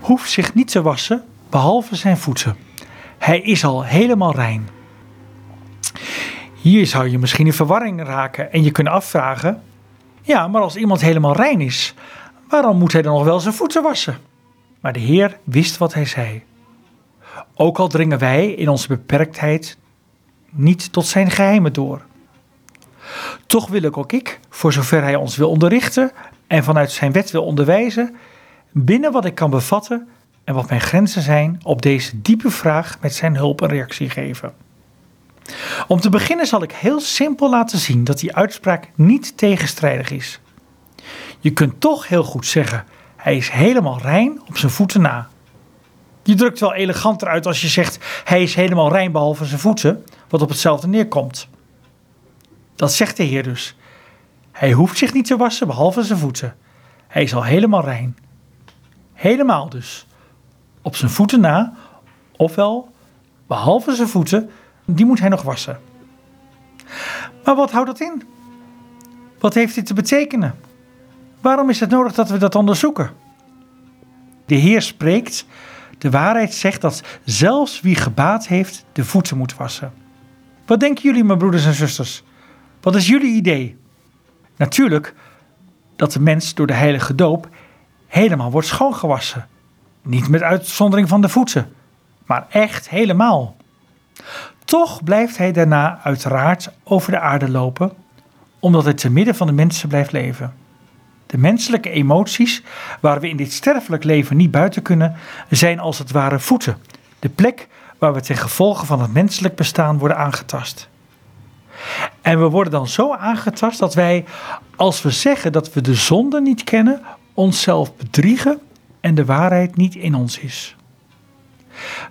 [SPEAKER 2] hoeft zich niet te wassen behalve zijn voeten. Hij is al helemaal rein. Hier zou je misschien in verwarring raken en je kunnen afvragen: ja, maar als iemand helemaal rein is, waarom moet hij dan nog wel zijn voeten wassen? Maar de Heer wist wat hij zei. Ook al dringen wij in onze beperktheid niet tot zijn geheimen door. Toch wil ik ook ik, voor zover hij ons wil onderrichten en vanuit zijn wet wil onderwijzen, binnen wat ik kan bevatten, en wat mijn grenzen zijn, op deze diepe vraag met zijn hulp een reactie geven. Om te beginnen zal ik heel simpel laten zien dat die uitspraak niet tegenstrijdig is. Je kunt toch heel goed zeggen: hij is helemaal rein op zijn voeten na. Je drukt wel eleganter uit als je zegt: hij is helemaal rein behalve zijn voeten, wat op hetzelfde neerkomt. Dat zegt de Heer dus. Hij hoeft zich niet te wassen behalve zijn voeten. Hij is al helemaal rein. Helemaal dus. Op zijn voeten na, ofwel behalve zijn voeten, die moet hij nog wassen. Maar wat houdt dat in? Wat heeft dit te betekenen? Waarom is het nodig dat we dat onderzoeken? De Heer spreekt, de waarheid zegt dat zelfs wie gebaat heeft, de voeten moet wassen. Wat denken jullie, mijn broeders en zusters? Wat is jullie idee? Natuurlijk dat de mens door de heilige doop helemaal wordt schoongewassen. Niet met uitzondering van de voeten, maar echt helemaal. Toch blijft hij daarna uiteraard over de aarde lopen, omdat hij te midden van de mensen blijft leven. De menselijke emoties, waar we in dit sterfelijk leven niet buiten kunnen, zijn als het ware voeten, de plek waar we ten gevolge van het menselijk bestaan worden aangetast. En we worden dan zo aangetast dat wij, als we zeggen dat we de zonde niet kennen, onszelf bedriegen en de waarheid niet in ons is.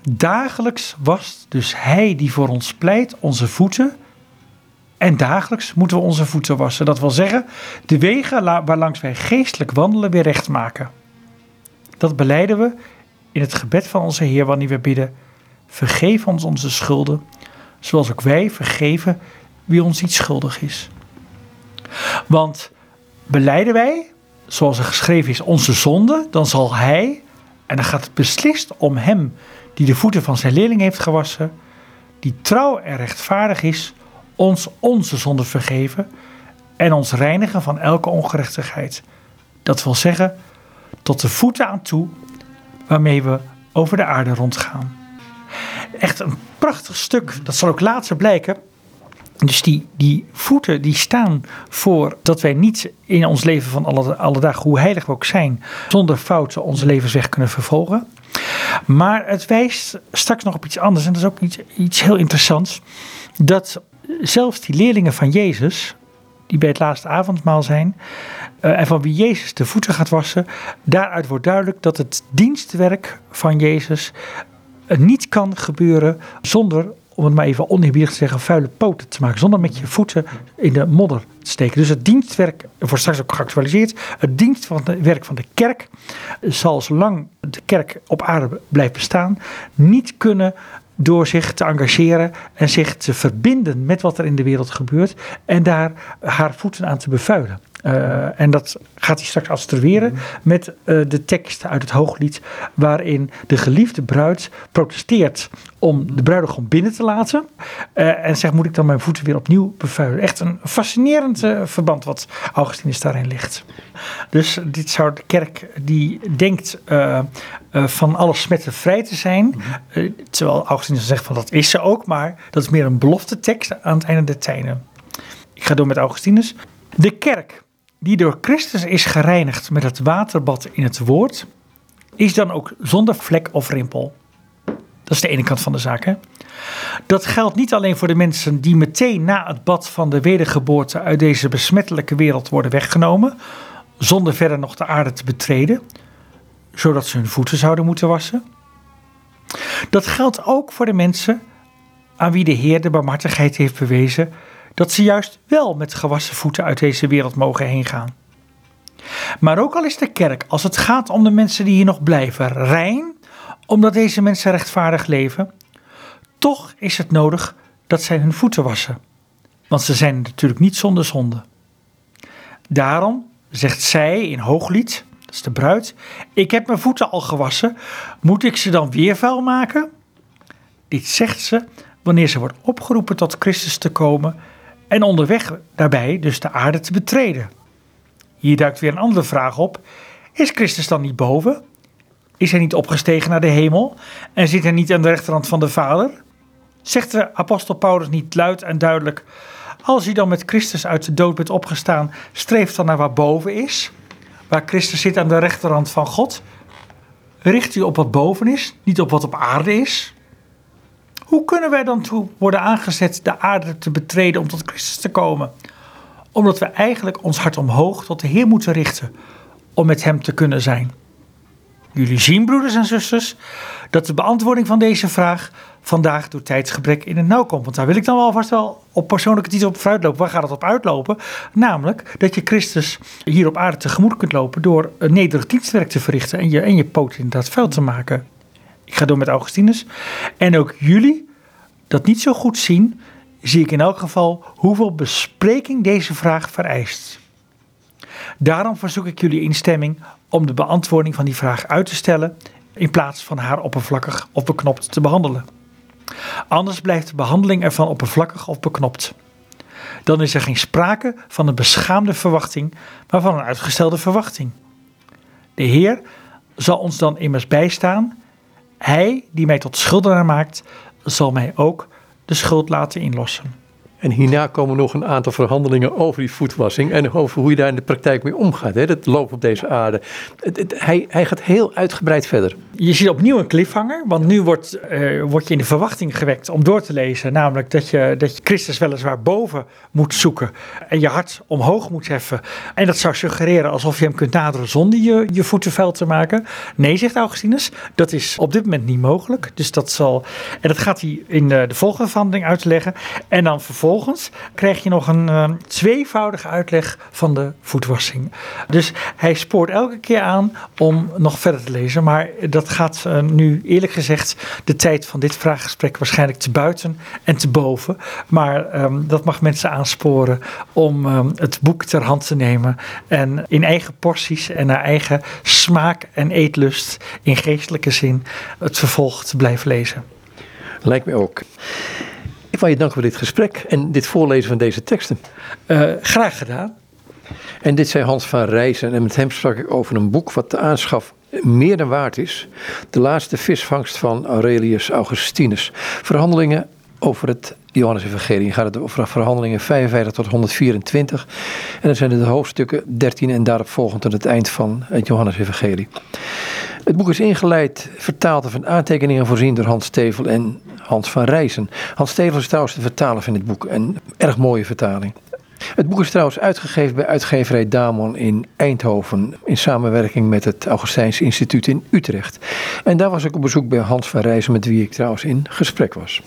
[SPEAKER 2] Dagelijks was dus Hij die voor ons pleit onze voeten. En dagelijks moeten we onze voeten wassen. Dat wil zeggen, de wegen waarlangs wij geestelijk wandelen weer recht maken. Dat beleiden we in het gebed van onze Heer wanneer we bidden. Vergeef ons onze schulden, zoals ook wij vergeven wie ons iets schuldig is. Want beleiden wij, zoals er geschreven is, onze zonde, dan zal Hij, en dan gaat het beslist om Hem die de voeten van zijn leerling heeft gewassen, die trouw en rechtvaardig is, ons onze zonde vergeven en ons reinigen van elke ongerechtigheid. Dat wil zeggen, tot de voeten aan toe waarmee we over de aarde rondgaan. Echt een prachtig stuk, dat zal ook later blijken. Dus die, die voeten die staan voor dat wij niet in ons leven van alle, alle dagen, hoe heilig we ook zijn, zonder fouten onze levensweg kunnen vervolgen. Maar het wijst straks nog op iets anders. En dat is ook iets, iets heel interessants. Dat zelfs die leerlingen van Jezus, die bij het laatste avondmaal zijn, uh, en van wie Jezus de voeten gaat wassen, daaruit wordt duidelijk dat het dienstwerk van Jezus niet kan gebeuren zonder om het maar even oneerbiedig te zeggen, vuile poten te maken. Zonder met je voeten in de modder te steken. Dus het dienstwerk, wordt straks ook geactualiseerd. Het dienstwerk van de kerk zal zolang de kerk op aarde blijft bestaan, niet kunnen door zich te engageren en zich te verbinden met wat er in de wereld gebeurt en daar haar voeten aan te bevuilen. Uh, en dat gaat hij straks asserveren mhm. met uh, de tekst uit het Hooglied, waarin de geliefde bruid protesteert om de bruidegom binnen te laten. Uh, en zegt: Moet ik dan mijn voeten weer opnieuw bevuilen? Echt een fascinerend verband wat Augustinus daarin ligt. Dus dit zou de kerk die denkt van alles smetten vrij te zijn. Mhm. terwijl Augustinus zegt: van dat is ze ook, maar dat is meer een belofte tekst aan het einde der tijden. Ik ga door met Augustinus. De kerk die door Christus is gereinigd met het waterbad in het woord, is dan ook zonder vlek of rimpel. Dat is de ene kant van de zaak. Hè? Dat geldt niet alleen voor de mensen die meteen na het bad van de wedergeboorte uit deze besmettelijke wereld worden weggenomen, zonder verder nog de aarde te betreden, zodat ze hun voeten zouden moeten wassen. Dat geldt ook voor de mensen aan wie de Heer de barmhartigheid heeft bewezen dat ze juist wel met gewassen voeten uit deze wereld mogen heen gaan. Maar ook al is de kerk, als het gaat om de mensen die hier nog blijven, rein, omdat deze mensen rechtvaardig leven, toch is het nodig dat zij hun voeten wassen. Want ze zijn natuurlijk niet zonder zonde. Daarom zegt zij in Hooglied, dat is de bruid, ik heb mijn voeten al gewassen, moet ik ze dan weer vuil maken? Dit zegt ze wanneer ze wordt opgeroepen tot Christus te komen en onderweg daarbij dus de aarde te betreden. Hier duikt weer een andere vraag op. Is Christus dan niet boven? Is hij niet opgestegen naar de hemel en zit hij niet aan de rechterhand van de Vader? Zegt de apostel Paulus niet luid en duidelijk: Als u dan met Christus uit de dood bent opgestaan, streef dan naar waar boven is, waar Christus zit aan de rechterhand van God? richt u op wat boven is, niet op wat op aarde is? Hoe kunnen wij dan toe worden aangezet de aarde te betreden om tot Christus te komen? Omdat we eigenlijk ons hart omhoog tot de Heer moeten richten om met Hem te kunnen zijn. Jullie zien, broeders en zusters, dat de beantwoording van deze vraag vandaag door tijdsgebrek in het nauw komt. Want daar wil ik dan wel vast wel op persoonlijke titel op vooruitlopen. Waar gaat het op uitlopen? Namelijk dat je Christus hier op aarde tegemoet kunt lopen door een nederig dienstwerk te verrichten en je, en je poot inderdaad vuil te maken. Ik ga door met Augustinus. En ook jullie dat niet zo goed zien, zie ik in elk geval hoeveel bespreking deze vraag vereist. Daarom verzoek ik jullie instemming om de beantwoording van die vraag uit te stellen in plaats van haar oppervlakkig of beknopt te behandelen. Anders blijft de behandeling ervan oppervlakkig of beknopt. Dan is er geen sprake van een beschaamde verwachting, maar van een uitgestelde verwachting. De Heer zal ons dan immers bijstaan. Hij die mij tot schuldenaar maakt, zal mij ook de schuld laten inlossen.
[SPEAKER 1] En hierna komen nog een aantal verhandelingen over die voetwassing en over hoe je daar in de praktijk mee omgaat. Hè? Dat loopt op deze aarde. hij, hij gaat heel uitgebreid verder.
[SPEAKER 2] Je ziet opnieuw een cliffhanger, want nu wordt, uh, word je in de verwachting gewekt om door te lezen. Namelijk dat je, dat je Christus weliswaar boven moet zoeken en je hart omhoog moet heffen. En dat zou suggereren alsof je hem kunt naderen zonder je, je voeten vuil te maken. Nee, zegt Augustinus, dat is op dit moment niet mogelijk. Dus dat zal, en dat gaat hij in de, de volgende verhandeling uitleggen. En dan vervolgens vervolgens krijg je nog een uh, tweevoudige uitleg van de voetwassing. Dus hij spoort elke keer aan om nog verder te lezen. Maar dat gaat uh, nu eerlijk gezegd de tijd van dit vraaggesprek waarschijnlijk te buiten en te boven. Maar um, dat mag mensen aansporen om um, het boek ter hand te nemen. En in eigen porties en naar eigen smaak en eetlust in geestelijke zin het vervolg te blijven lezen.
[SPEAKER 1] Lijkt me ook. Ik wil je danken voor dit gesprek en dit voorlezen van deze teksten.
[SPEAKER 2] Uh, graag gedaan.
[SPEAKER 1] En dit zei Hans van Rijzen en met hem sprak ik over een boek wat de aanschaf meer dan waard is. De laatste visvangst van Aurelius Augustinus. Verhandelingen over het Johannes-evangelie. gaat het over verhandelingen 55 tot 124. En dan zijn de hoofdstukken 13 en daarop volgend aan het eind van het Johannes-evangelie. Het boek is ingeleid, vertaald van aantekeningen voorzien door Hans Stevel en Hans van Rijzen. Hans Stevel is trouwens de vertaler van dit boek. Een erg mooie vertaling. Het boek is trouwens uitgegeven bij uitgeverij Damon in Eindhoven in samenwerking met het Augustijns Instituut in Utrecht. En daar was ik op bezoek bij Hans van Rijzen met wie ik trouwens in gesprek was.